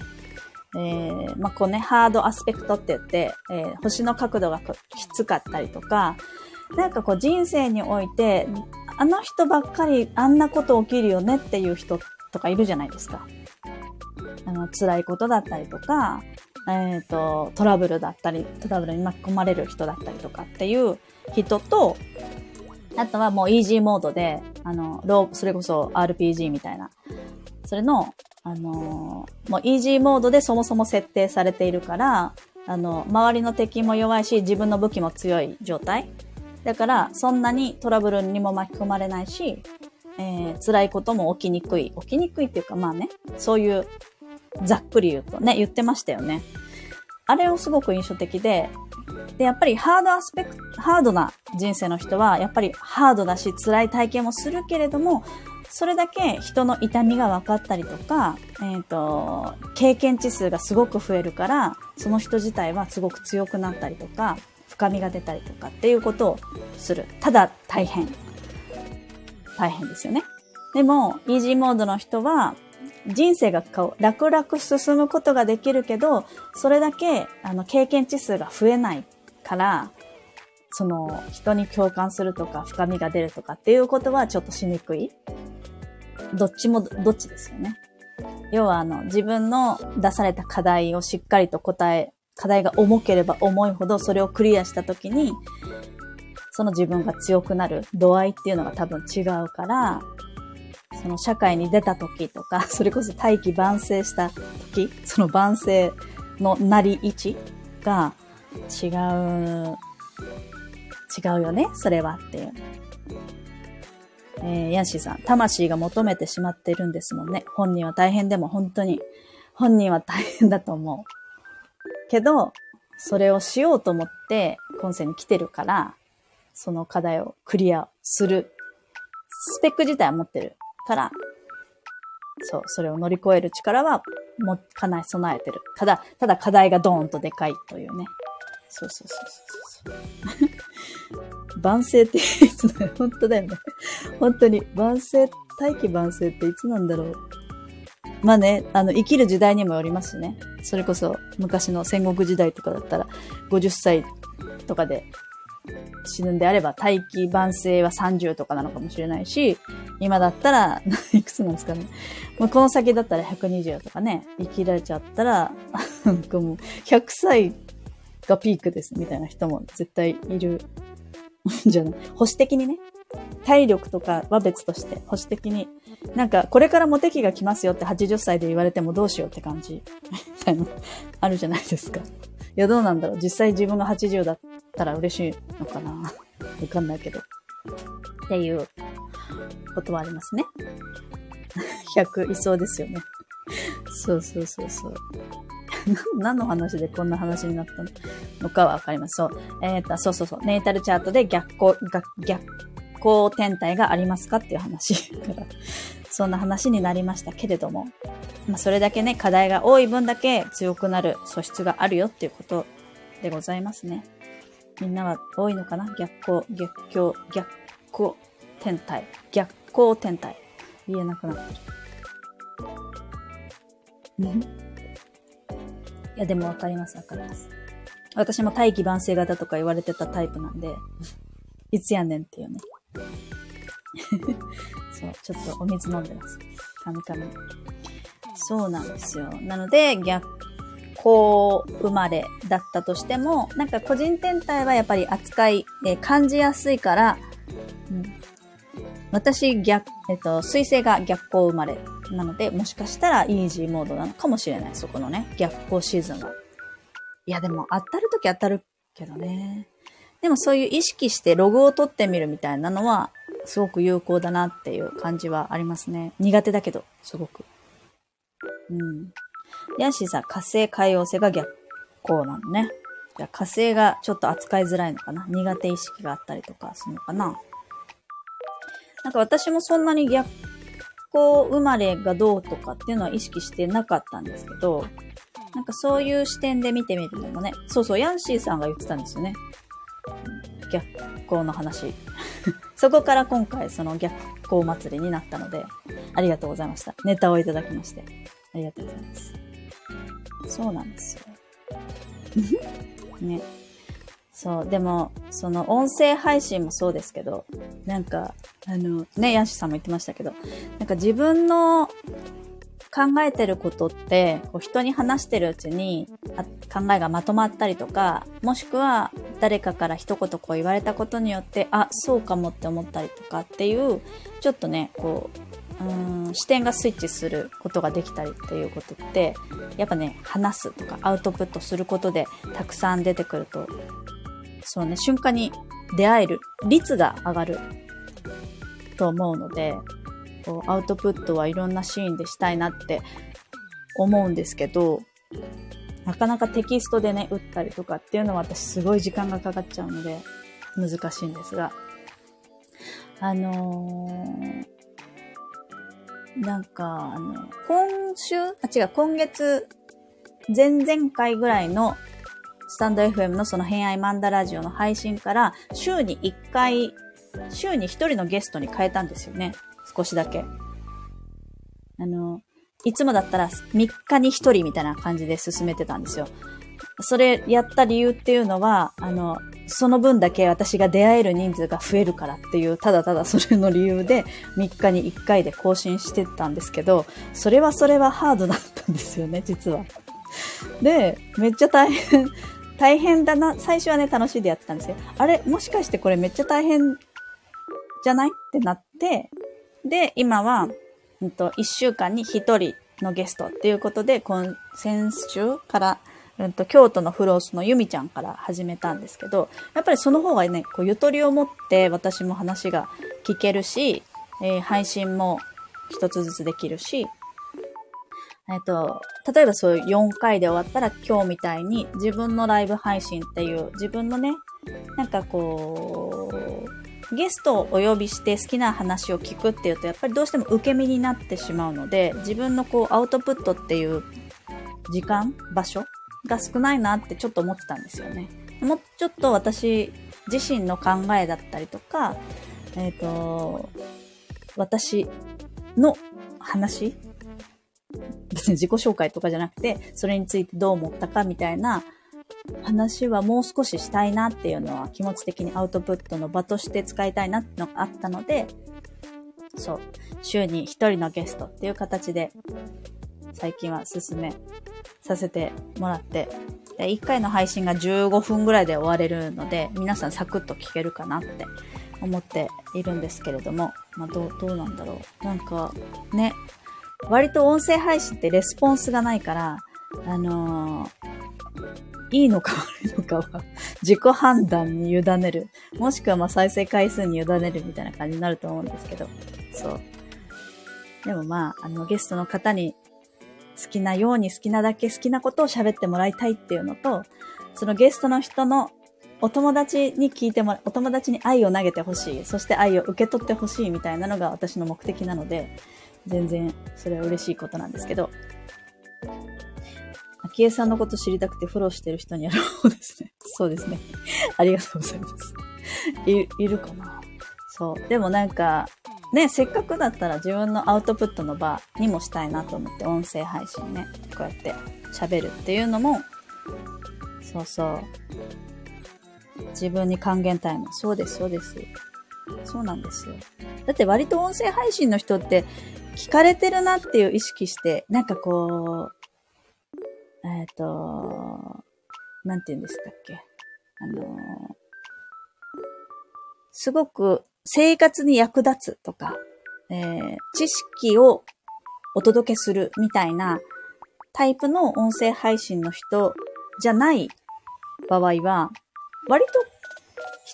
えー、まあ、こうね、ハードアスペクトって言って、えー、星の角度がきつかったりとか、なんかこう人生において、あの人ばっかりあんなこと起きるよねっていう人とかいるじゃないですか。あの、辛いことだったりとか、えっ、ー、と、トラブルだったり、トラブルに巻き込まれる人だったりとかっていう人と、あとはもうイージーモードで、あの、ロー、それこそ RPG みたいな。それの、あのー、もうイージーモードでそもそも設定されているから、あの、周りの敵も弱いし、自分の武器も強い状態。だから、そんなにトラブルにも巻き込まれないし、えー、辛いことも起きにくい。起きにくいっていうか、まあね、そういう、ざっくり言うとね、言ってましたよね。あれをすごく印象的で、で、やっぱりハードアスペクト、ハードな人生の人は、やっぱりハードだし、辛い体験もするけれども、それだけ人の痛みが分かったりとか、えっ、ー、と、経験値数がすごく増えるから、その人自体はすごく強くなったりとか、深みが出たりとかっていうことをする。ただ大変。大変ですよね。でも、イージーモードの人は、人生が楽々進むことができるけど、それだけ、あの、経験値数が増えないから、その、人に共感するとか、深みが出るとかっていうことはちょっとしにくい。どっちもどっちですよね。要は、あの、自分の出された課題をしっかりと答え、課題が重ければ重いほど、それをクリアしたときに、その自分が強くなる度合いっていうのが多分違うから、その社会に出た時とか、それこそ大器晩成した時、その晩成のなり位置が違う、違うよね、それはっていう。えー、ヤンシーさん、魂が求めてしまってるんですもんね。本人は大変でも本当に、本人は大変だと思う。けど、それをしようと思って今世に来てるから、その課題をクリアする。スペック自体は持ってるから、そう、それを乗り越える力は、も、かなり備えてる。ただ、ただ課題がドーンとでかいというね。そうそうそうそうそう。万世っていつだよ。本当だよね。本当に。万世、大気万世っていつなんだろう。まあね、あの、生きる時代にもよりますしね。それこそ、昔の戦国時代とかだったら、50歳とかで死ぬんであれば、大気晩成は30とかなのかもしれないし、今だったら、いくつなんですかね。もうこの先だったら120とかね、生きられちゃったら、なんかもう、100歳がピークですみたいな人も絶対いるんじゃない保守的にね。体力とかは別として、保守的に。なんか、これからモテ期が来ますよって80歳で言われてもどうしようって感じ。みたいな、あるじゃないですか。いや、どうなんだろう。実際自分が80だったら嬉しいのかな。わかんないけど。っていうことはありますね。100いそうですよね。そうそうそうそう。何の話でこんな話になったのかはわかります。そう。えっ、ー、と、そうそうそう。ネイタルチャートで逆光、逆光天体がありますかっていう話から、そんな話になりましたけれども、まあ、それだけね、課題が多い分だけ強くなる素質があるよっていうことでございますね。みんなは多いのかな？逆光、逆境、逆光天体、逆光天体。言えなくなってる。いや、でもわかります、わかります。私も大気晩成型とか言われてたタイプなんで、いつやねんっていうね。そう、ちょっとお水飲んでます。カミカミ。そうなんですよ。なので、逆光生まれだったとしても、なんか個人天体はやっぱり扱い、えー、感じやすいから、うん、私逆、えっと、水星が逆光生まれなので、もしかしたらイージーモードなのかもしれない。そこのね、逆光シーズンは。いや、でも当たるとき当たるけどね。でもそういう意識してログを取ってみるみたいなのは、すごく有効だなっていう感じはありますね。苦手だけど、すごく。うん。ヤンシーさん、火星、海王星が逆光なのね。じゃ火星がちょっと扱いづらいのかな苦手意識があったりとかするのかななんか私もそんなに逆光生まれがどうとかっていうのは意識してなかったんですけど、なんかそういう視点で見てみるのもね、そうそう、ヤンシーさんが言ってたんですよね。逆光の話。そこから今回その逆光祭りになったので、ありがとうございました。ネタをいただきまして。ありがとうございます。そうなんですよ。ね。そう、でも、その音声配信もそうですけど、なんか、あの、ね、ヤンシーさんも言ってましたけど、なんか自分の考えてることって、こう人に話してるうちに考えがまとまったりとか、もしくは誰かから一言こう言われたことによって、あ、そうかもって思ったりとかっていう、ちょっとね、こう、うん視点がスイッチすることができたりっていうことってやっぱね話すとかアウトプットすることでたくさん出てくるとそうね瞬間に出会える率が上がると思うのでこうアウトプットはいろんなシーンでしたいなって思うんですけど、なかなかテキストでね、打ったりとかっていうのは私すごい時間がかかっちゃうので、難しいんですが、あのー、なんか、あの、今週、あ、違う、今月、前々回ぐらいのスタンド FM のその偏愛マンダラジオの配信から週に1回、週に1人のゲストに変えたんですよね。少しだけ。あの、いつもだったら3日に1人みたいな感じで進めてたんですよ。それやった理由っていうのは、あの、その分だけ私が出会える人数が増えるからっていう、ただただそれの理由で3日に1回で更新してたんですけど、それはそれはハードだったんですよね、実は。で、めっちゃ大変、大変だな。最初はね、楽しいでやってたんですよ。あれ、もしかしてこれめっちゃ大変じゃない？ってなって、で、今は、うんと、1週間に1人のゲストっていうことで、今、先週から、うんと、京都のフロースのゆみちゃんから始めたんですけど、やっぱりその方がね、こう、ゆとりを持って私も話が聞けるし、えー、配信も一つずつできるし、えっと、例えばそういう4回で終わったら今日みたいに自分のライブ配信っていう自分のね、なんかこう、ゲストをお呼びして好きな話を聞くっていうとやっぱりどうしても受け身になってしまうので自分のこうアウトプットっていう時間場所が少ないなってちょっと思ってたんですよね。もうちょっと私自身の考えだったりとか、えっ、ー、と、私の話？別に自己紹介とかじゃなくて、それについてどう思ったかみたいな話はもう少ししたいなっていうのは気持ち的にアウトプットの場として使いたいなってのがあったので、そう、週に一人のゲストっていう形で、最近は進めさせてもらって、で1回の配信が15分ぐらいで終われるので、皆さんサクッと聞けるかなって思っているんですけれども、まあ、どう、どうなんだろう。なんか、ね、割と音声配信ってレスポンスがないから、あのー、いいのか悪いのかは自己判断に委ねる。もしくはま再生回数に委ねるみたいな感じになると思うんですけど。そう。でもまあ、あの、ゲストの方に好きなように好きなだけ好きなことを喋ってもらいたいっていうのと、そのゲストの人のお友達に聞いてもら、お友達に愛を投げてほしい。そして愛を受け取ってほしいみたいなのが私の目的なので、全然それは嬉しいことなんですけど。昭恵さんのこと知りたくてフォローしてる人にやろうですね。そうですね。ありがとうございます。い、いるかな？そう。でもなんか、ね、せっかくだったら自分のアウトプットの場にもしたいなと思って、音声配信ね、こうやって喋るっていうのも、そうそう。自分に還元タイム。そうです、そうです。そうなんですよ。だって割と音声配信の人って聞かれてるなっていう意識して、なんかこう、えっ、ー、と、なんて言うんでしたっけ？あのすごく生活に役立つとか、えー、知識をお届けするみたいなタイプの音声配信の人じゃない場合は、割と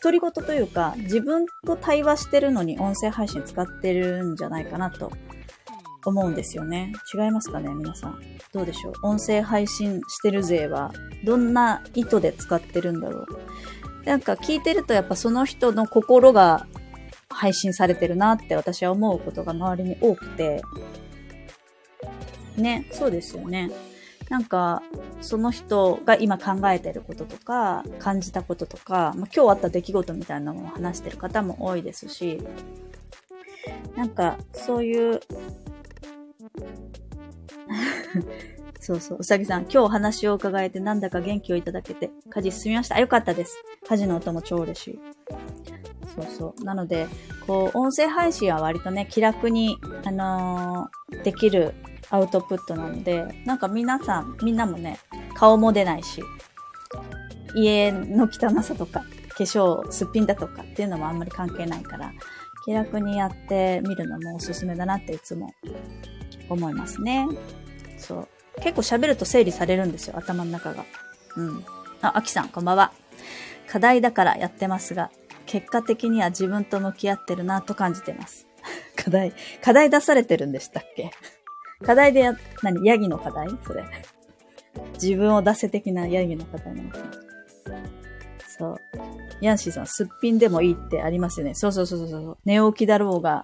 独り言というか、自分と対話してるのに音声配信使ってるんじゃないかなと思うんですよね。違いますかね皆さん。どうでしょう？音声配信してる勢は、どんな意図で使ってるんだろう？なんか聞いてるとやっぱその人の心が配信されてるなって私は思うことが周りに多くて、ね、そうですよね。なんか、その人が今考えてることとか、感じたこととか、まあ、今日あった出来事みたいなのを話してる方も多いですし、なんか、そういう そうそう。うさぎさん、今日お話を伺えてなんだか元気をいただけて、家事進みました。あ、よかったです。家事の音も超嬉しい。そうそう。なので、こう、音声配信は割とね、気楽に、あのー、できるアウトプットなので、なんか皆さん、みんなもね、顔も出ないし、家の汚さとか、化粧すっぴんだとかっていうのもあんまり関係ないから、気楽にやってみるのもおすすめだなっていつも思いますね。そう。結構喋ると整理されるんですよ、頭の中が。うん。あ、あきさん、こんばんは。課題だからやってますが、結果的には自分と向き合ってるなと感じてます。課題、課題出されてるんでしたっけ？課題でや、何？ヤギの課題？それ。自分を出せ的なヤギの課題なのかな？そう。ヤンシーさん、すっぴんでもいいってありますよね。そうそうそうそう。寝起きだろうが、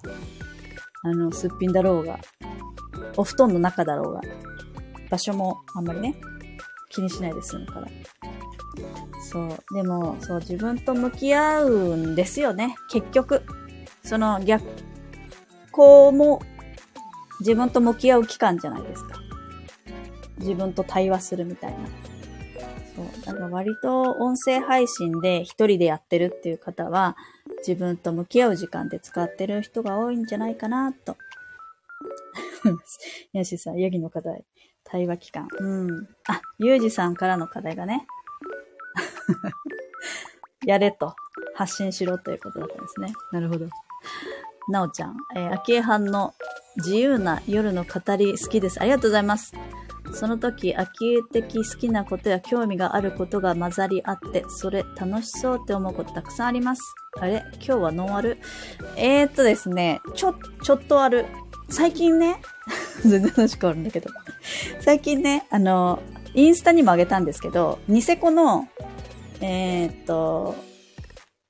あの、すっぴんだろうが、お布団の中だろうが、場所もあんまりね、気にしないで済むから。そう。でも、そう、自分と向き合うんですよね。結局。その逆行も自分と向き合う期間じゃないですか。自分と対話するみたいな。そう。だから割と音声配信で一人でやってるっていう方は、自分と向き合う時間で使ってる人が多いんじゃないかなと。ヤシさん、ヤギの課題。対話期間。うん。あ、ユージさんからの課題がね。やれと。発信しろということだったんですね。なるほど。なおちゃん、えー、秋江藩の自由な夜の語り好きです。ありがとうございます。その時、秋江的好きなことや興味があることが混ざり合って、それ楽しそうって思うことたくさんあります。あれ？今日はノンアル？えー、っとですね、ちょ、ちょっとある。最近ね、全然話変わるんだけど。最近ね、あの、インスタにもあげたんですけど、ニセコの、えー、っと、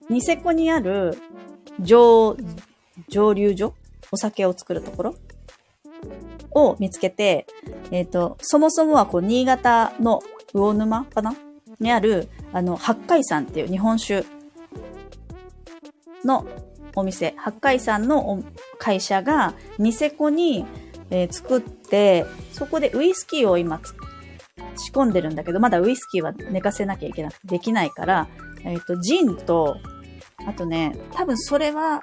ニセコにある蒸、蒸留所？お酒を作るところ？を見つけて、えっ、と、そもそもはこう、新潟の魚沼かな？にある、あの、八海山っていう日本酒のお店、八海山の会社がニセコに、えー、作って、そこでウイスキーを今仕込んでるんだけど、まだウイスキーは寝かせなきゃいけなくてできないから、えっ、ー、と、ジンと、あとね、多分それは、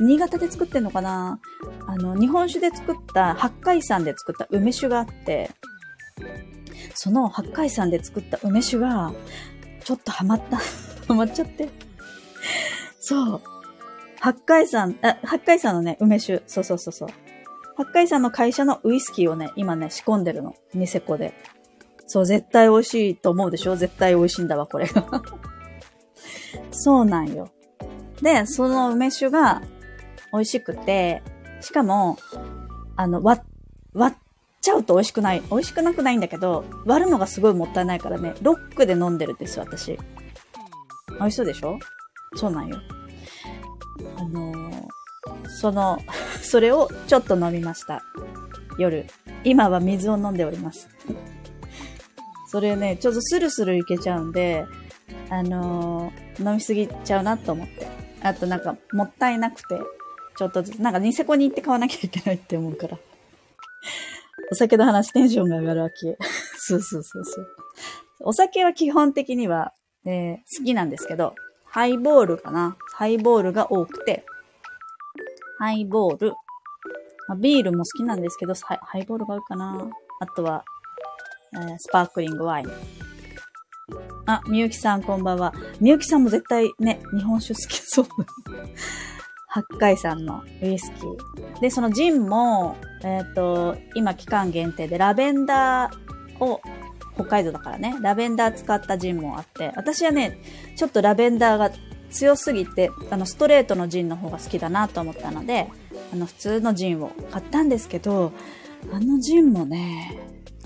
新潟で作ってんのかな？あの、日本酒で作った、八海山で作った梅酒があって、その八海山で作った梅酒が、ちょっとハマった。ハマっちゃって。そう。八海山、あ、八海山のね、梅酒。そうそうそうそう。八海山の会社のウイスキーをね、今ね、仕込んでるの。ニセコで。そう、絶対美味しいと思うでしょ？絶対美味しいんだわ、これが。そうなんよ。で、その梅酒が美味しくて、しかも、あの、割、割っちゃうと美味しくない。美味しくなくないんだけど、割るのがすごいもったいないからね、ロックで飲んでるんです、私。美味しそうでしょ？そうなんよ。あのー、その、それをちょっと飲みました。夜。今は水を飲んでおります。それね、ちょっとスルスルいけちゃうんで、あのー、飲みすぎちゃうなと思って。あとなんか、もったいなくて、ちょっとずつ、なんかニセコに行って買わなきゃいけないって思うから。お酒の話テンションが上がるわけ。そうそうそうそう。お酒は基本的には、えー、好きなんですけど、ハイボールかな。ハイボールが多くて、ハイボール。まあ、ビールも好きなんですけど、ハイボールが多いかな。あとは、えー、スパークリングワイン。あ、みゆきさんこんばんは。みゆきさんも絶対ね、日本酒好きそう。八海山のウイスキー。で、そのジンも、えっ、ー、と、今期間限定でラベンダーを、北海道だからね、ラベンダー使ったジンもあって、私はね、ちょっとラベンダーが強すぎて、あの、ストレートのジンの方が好きだなと思ったので、あの、普通のジンを買ったんですけど、あのジンもね、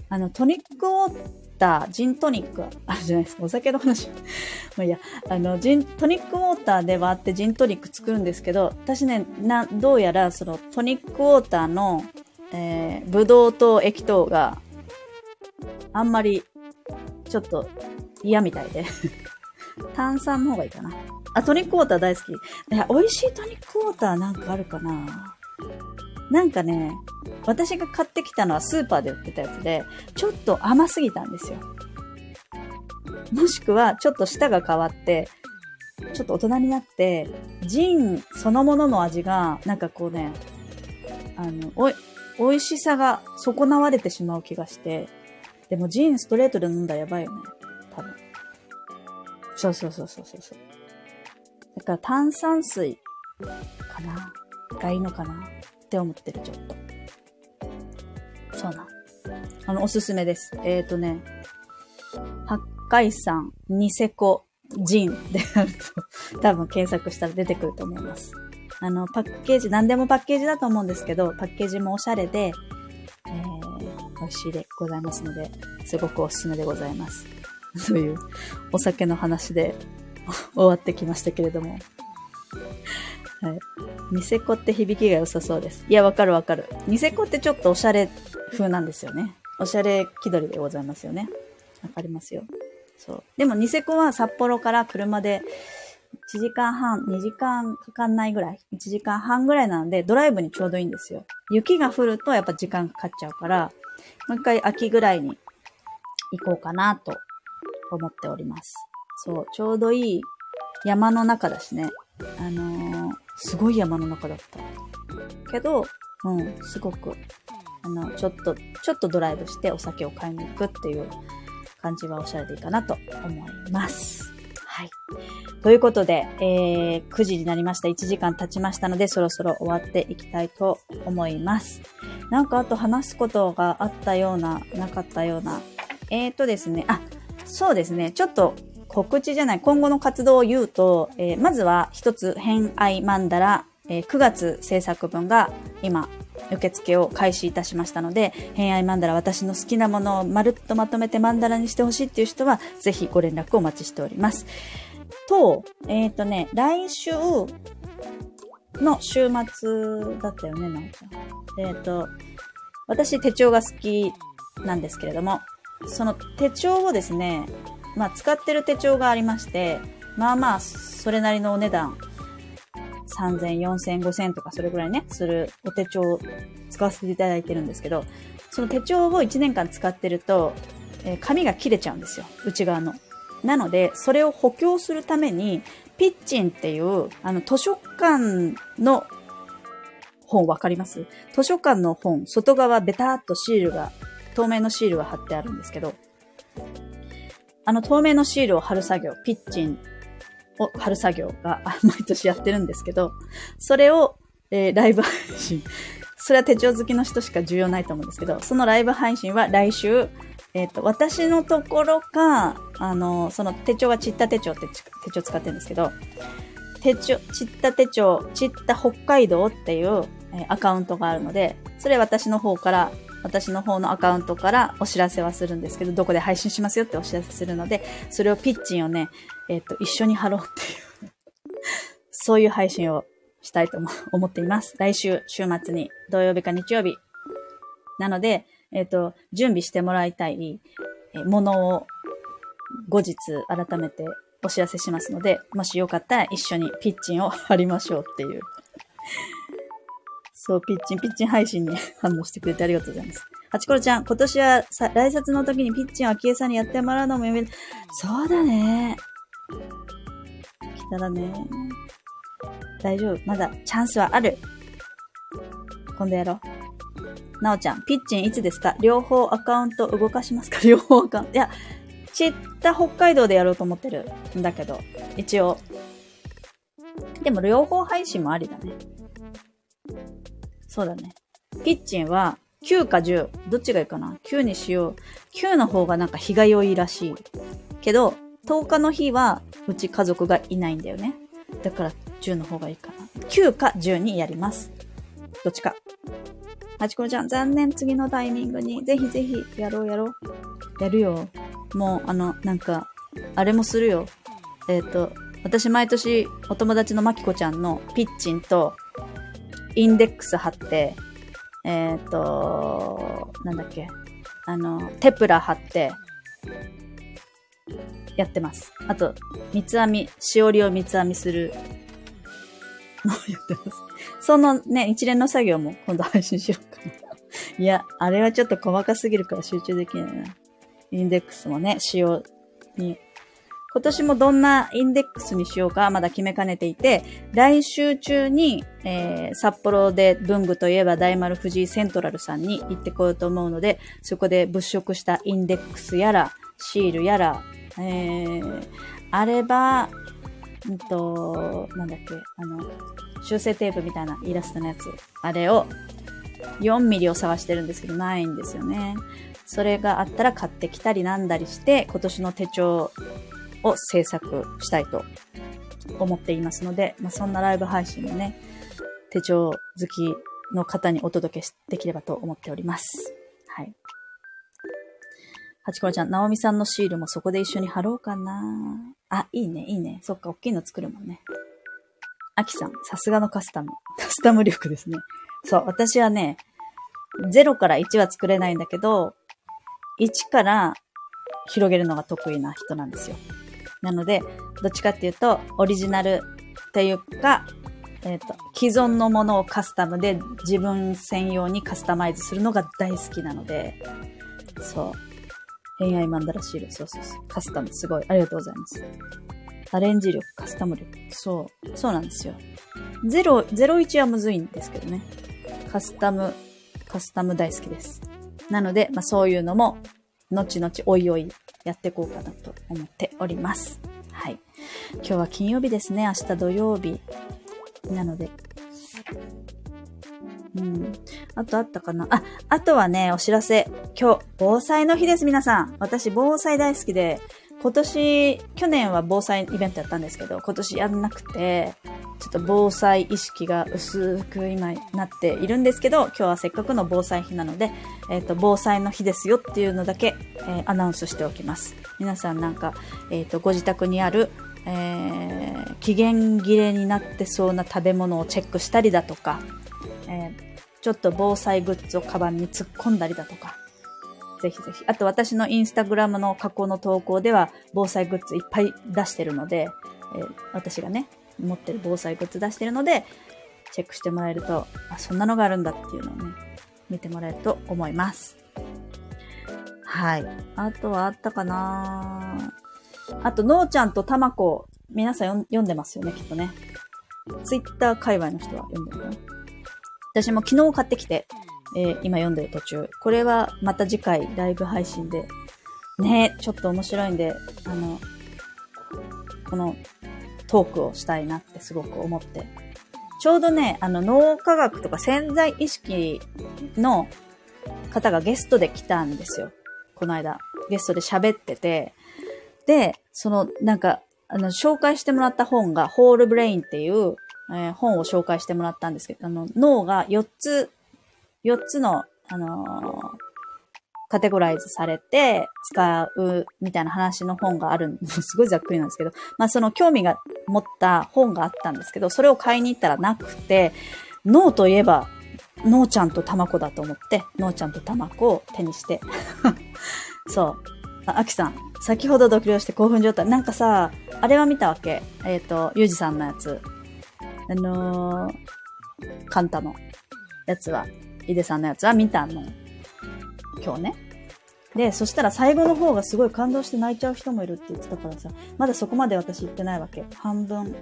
あの、トニックウォーター、ジントニックあるじゃないですか。お酒の話。まあいや、あの、ジン、トニックウォーターで割ってジントニック作るんですけど、私ね、な、どうやらそのトニックウォーターの、えー、ブドウ糖液糖があんまりちょっと嫌みたいで 炭酸の方がいいかな。あ、トニックウォーター大好き。いや、美味しいトニックウォーターなんかあるかななんかね、私が買ってきたのはスーパーで売ってたやつで、ちょっと甘すぎたんですよ。もしくは、ちょっと舌が変わって、ちょっと大人になって、ジンそのものの味が、なんかこうね、あの、おい、美味しさが損なわれてしまう気がして、でもジンストレートで飲んだらやばいよね。多分。そうそうそうそうそう。だから炭酸水かな？がいいのかな？って思ってる、ちょっと。そうな。あの、おすすめです。えっ、ー、とね、八海山、ニセコ、ジンであると、多分検索したら出てくると思います。あの、パッケージ、何でもパッケージだと思うんですけど、パッケージもおしゃれで、えー、美味しいでございますので、すごくおすすめでございます。という、お酒の話で 終わってきましたけれども。はい。ニセコって響きが良さそうです。いや、わかるわかる。ニセコってちょっとおしゃれ風なんですよね。おしゃれ気取りでございますよね。わかりますよ。そう。でもニセコは札幌から車で1時間半、2時間かかんないぐらい、1時間半ぐらいなので、ドライブにちょうどいいんですよ。雪が降るとやっぱ時間かかっちゃうから、もう一回秋ぐらいに行こうかなと思っております。そう、ちょうどいい山の中だしね。あのー、すごい山の中だった。けど、うん、すごく、あの、ちょっと、ちょっとドライブしてお酒を買いに行くっていう感じはおしゃれでいいかなと思います。はい。ということで、えー、9時になりました。1時間経ちましたので、そろそろ終わっていきたいと思います。なんかあと話すことがあったような、なかったような。えーとですね、あ、そうですね。ちょっと告知じゃない、今後の活動を言うと、えー、まずは一つ、偏愛マンダラ、えー、9月制作分が今、受付を開始いたしましたので、偏愛マンダラ、私の好きなものをまるっとまとめてマンダラにしてほしいっていう人は、ぜひご連絡をお待ちしております。と、えっ、ー、とね、来週の週末だったよね、なんか。えっ、ー、と、私手帳が好きなんですけれども、その手帳をですね、まあ、使ってる手帳がありまして、まあまあ、それなりのお値段3000、4000、5000とかそれぐらいね、するお手帳を使わせていただいてるんですけど、その手帳を1年間使ってると、えー、紙が切れちゃうんですよ。内側の。なので、それを補強するために、ピッチンっていう、あの、図書館の本わかります？図書館の本、外側ベターっとシールが、透明のシールが貼ってあるんですけど、あの透明のシールを貼る作業、ピッチンを貼る作業が毎年やってるんですけど、それを、えー、ライブ配信。それは手帳好きの人しか重要ないと思うんですけど、そのライブ配信は来週、えっ、ー、と、私のところか、あの、その手帳はちった手帳って手帳使ってるんですけど、手帳、ちった手帳、ちった北海道っていう、えアカウントがあるので、それ私の方から、私の方のアカウントからお知らせはするんですけど、どこで配信しますよってお知らせするので、それをピッチンをね、えっ、ー、と、一緒に貼ろうっていうそういう配信をしたいと思っています。来週、週末に、土曜日か日曜日。なので、えっ、ー、と、準備してもらいたいものを後日改めてお知らせしますので、もしよかったら一緒にピッチンを貼りましょうっていう。そう、ピッチン、ピッチン配信に 反応してくれてありがとうございます。ハチコロちゃん、今年はさ、来札の時にピッチンを秋江さんにやってもらうのもやめる。そうだね。来たらね。大丈夫。まだチャンスはある。今度やろう。なおちゃん、ピッチンいつですか？両方アカウント動かしますか？両方アカウント。いや、知った北海道でやろうと思ってるんだけど、一応。でも両方配信もありだね。そうだね。ピッチンは9か10。どっちがいいかな ?9 にしよう。9の方がなんか日が良いらしい。けど、10日の日はうち家族がいないんだよね。だから10の方がいいかな。9か10にやります。どっちか。はちこちゃん、残念、次のタイミングに。ぜひぜひ、やろうやろう。やるよ。もう、あの、なんか、あれもするよ。えっ、ー、と、私毎年、お友達のまきこちゃんのピッチンと、インデックス貼って、えっ、ー、と、なんだっけ。あの、テプラ貼って、やってます。あと、三つ編み、しおりを三つ編みする のをやってます。そのね、一連の作業も今度配信しようかな。いや、あれはちょっと細かすぎるから集中できないな。インデックスもね、仕様に。今年もどんなインデックスにしようかまだ決めかねていて、来週中に、えー、札幌で文具といえば大丸藤井セントラルさんに行ってこようと思うので、そこで物色したインデックスやら、シールやら、えー、あれば、うんと、なんだっけ、あの、修正テープみたいなイラストのやつ。あれを、4ミリを探してるんですけど、ないんですよね。それがあったら買ってきたりなんだりして、今年の手帳を制作したいと思っていますので、まあ、そんなライブ配信もね、手帳好きの方にお届けできればと思っております。はい。はちころちゃん、なおみさんのシールもそこで一緒に貼ろうかな。あ、いいね、いいね。そっか、大きいの作るもんね。アキさん、さすがのカスタム。カスタム力ですね。そう、私はね、0から1は作れないんだけど、1から広げるのが得意な人なんですよ。なので、どっちかっていうと、オリジナルっていうか、えっ、ー、と、既存のものをカスタムで自分専用にカスタマイズするのが大好きなので、そう。偏愛マンダラシール、そうそうそう。カスタムすごい。ありがとうございます。アレンジ力、カスタム力。そう。そうなんですよ。0、01はむずいんですけどね。カスタム、カスタム大好きです。なので、まあそういうのも、後々おいおいやっていこうかなと思っております。はい。今日は金曜日ですね。明日土曜日。なので。うん。あとあったかな？あ、あとはね、お知らせ。今日、防災の日です、皆さん。私、防災大好きで、今年、去年は防災イベントやったんですけど、今年やんなくて、ちょっと防災意識が薄く今なっているんですけど、今日はせっかくの防災日なので、えっ、ー、と、防災の日ですよっていうのだけ、えー、アナウンスしておきます。皆さんなんか、えっ、ー、と、ご自宅にある、え、期限切れになってそうな食べ物をチェックしたりだとか、えちょっと防災グッズをカバンに突っ込んだりだとか、ぜひぜひ。あと私のインスタグラムの過去の投稿では防災グッズいっぱい出してるので、えー、私がね、持ってる防災グッズ出してるので、チェックしてもらえると、あ、そんなのがあるんだっていうのをね、見てもらえると思います。はい。あとはあったかなあと、のーちゃんとたまこ、皆さん読んでますよね、きっとね。ツイッター界隈の人は読んでるよ。私も昨日買ってきて、えー、今読んでる途中。これはまた次回ライブ配信で、ね、ちょっと面白いんで、あの、このトークをしたいなってすごく思って。ちょうどね、あの、脳科学とか潜在意識の方がゲストで来たんですよ。この間。ゲストで喋ってて。で、その、なんか、あの、紹介してもらった本が、ホールブレインっていう、えー、本を紹介してもらったんですけど、あの、脳が4つ、4つの、あのー、カテゴライズされて使うみたいな話の本があるんです。ごいざっくりなんですけど、まあその興味が持った本があったんですけど、それを買いに行ったらなくて、脳といえば、脳ちゃんとタマコだと思って、脳ちゃんとタマコを手にして。そう。あ、アキさん、先ほど読了して興奮状態。なんかさ、あれは見たわけ？えっ、ー、と、ユージさんのやつ。あのー、カンタのやつは、イデさんのやつは見たの。今日ね。で、そしたら最後の方がすごい感動して泣いちゃう人もいるって言ってたからさ、まだそこまで私言ってないわけ。半分、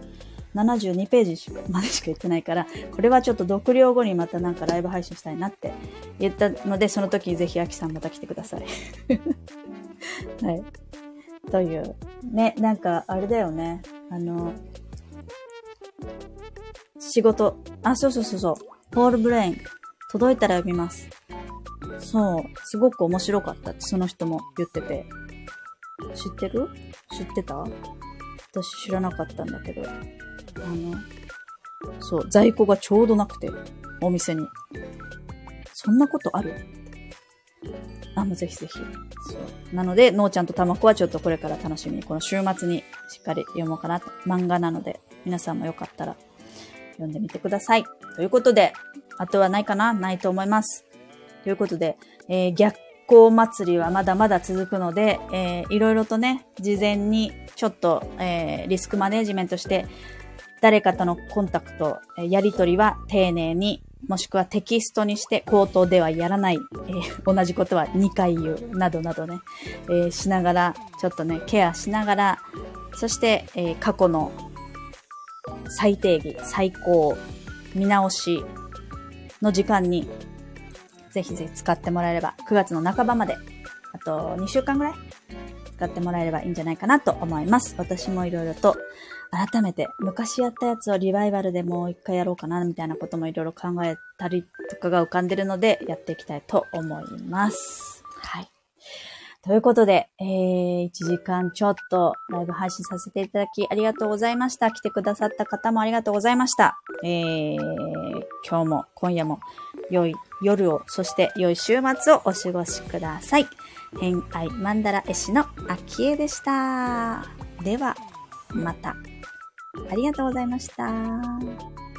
72ページまでしか言ってないから、これはちょっと読了後にまたなんかライブ配信したいなって言ったので、その時にぜひアキさんまた来てください。はい。という。ね、なんか、あれだよね。あの、仕事。あ、そうそうそうそう。ホールブレイン。届いたら読みます。そう。すごく面白かったって、その人も言ってて。知ってる？知ってた？私知らなかったんだけど。あの、そう、在庫がちょうどなくて、お店に。そんなことある？あ、もうぜひぜひ。そう。なので、のーちゃんとたまこはちょっとこれから楽しみに、この週末にしっかり読もうかなと。漫画なので、皆さんもよかったら読んでみてください。ということで、あとはないかな？ないと思います。ということで、えー、逆光祭りはまだまだ続くので、えー、いろいろとね、事前にちょっと、えー、リスクマネジメントして、誰かとのコンタクト、えやりとりは丁寧にもしくはテキストにして口頭ではやらない、えー、同じことは2回言う、などなどね、えー、しながら、ちょっとね、ケアしながら、そして、えー、過去の最低義、最高、見直しの時間に、ぜひぜひ使ってもらえれば、9月の半ばまで、あと2週間ぐらい使ってもらえればいいんじゃないかなと思います。私もいろいろと改めて昔やったやつをリバイバルでもう一回やろうかなみたいなこともいろいろ考えたりとかが浮かんでるのでやっていきたいと思います。はい。ということで、えー、1時間ちょっとライブ配信させていただきありがとうございました。来てくださった方もありがとうございました。えー、今日も今夜も良い夜を、そして良い週末をお過ごしください。偏愛マンダラ絵師の秋江でした。では、また。ありがとうございました。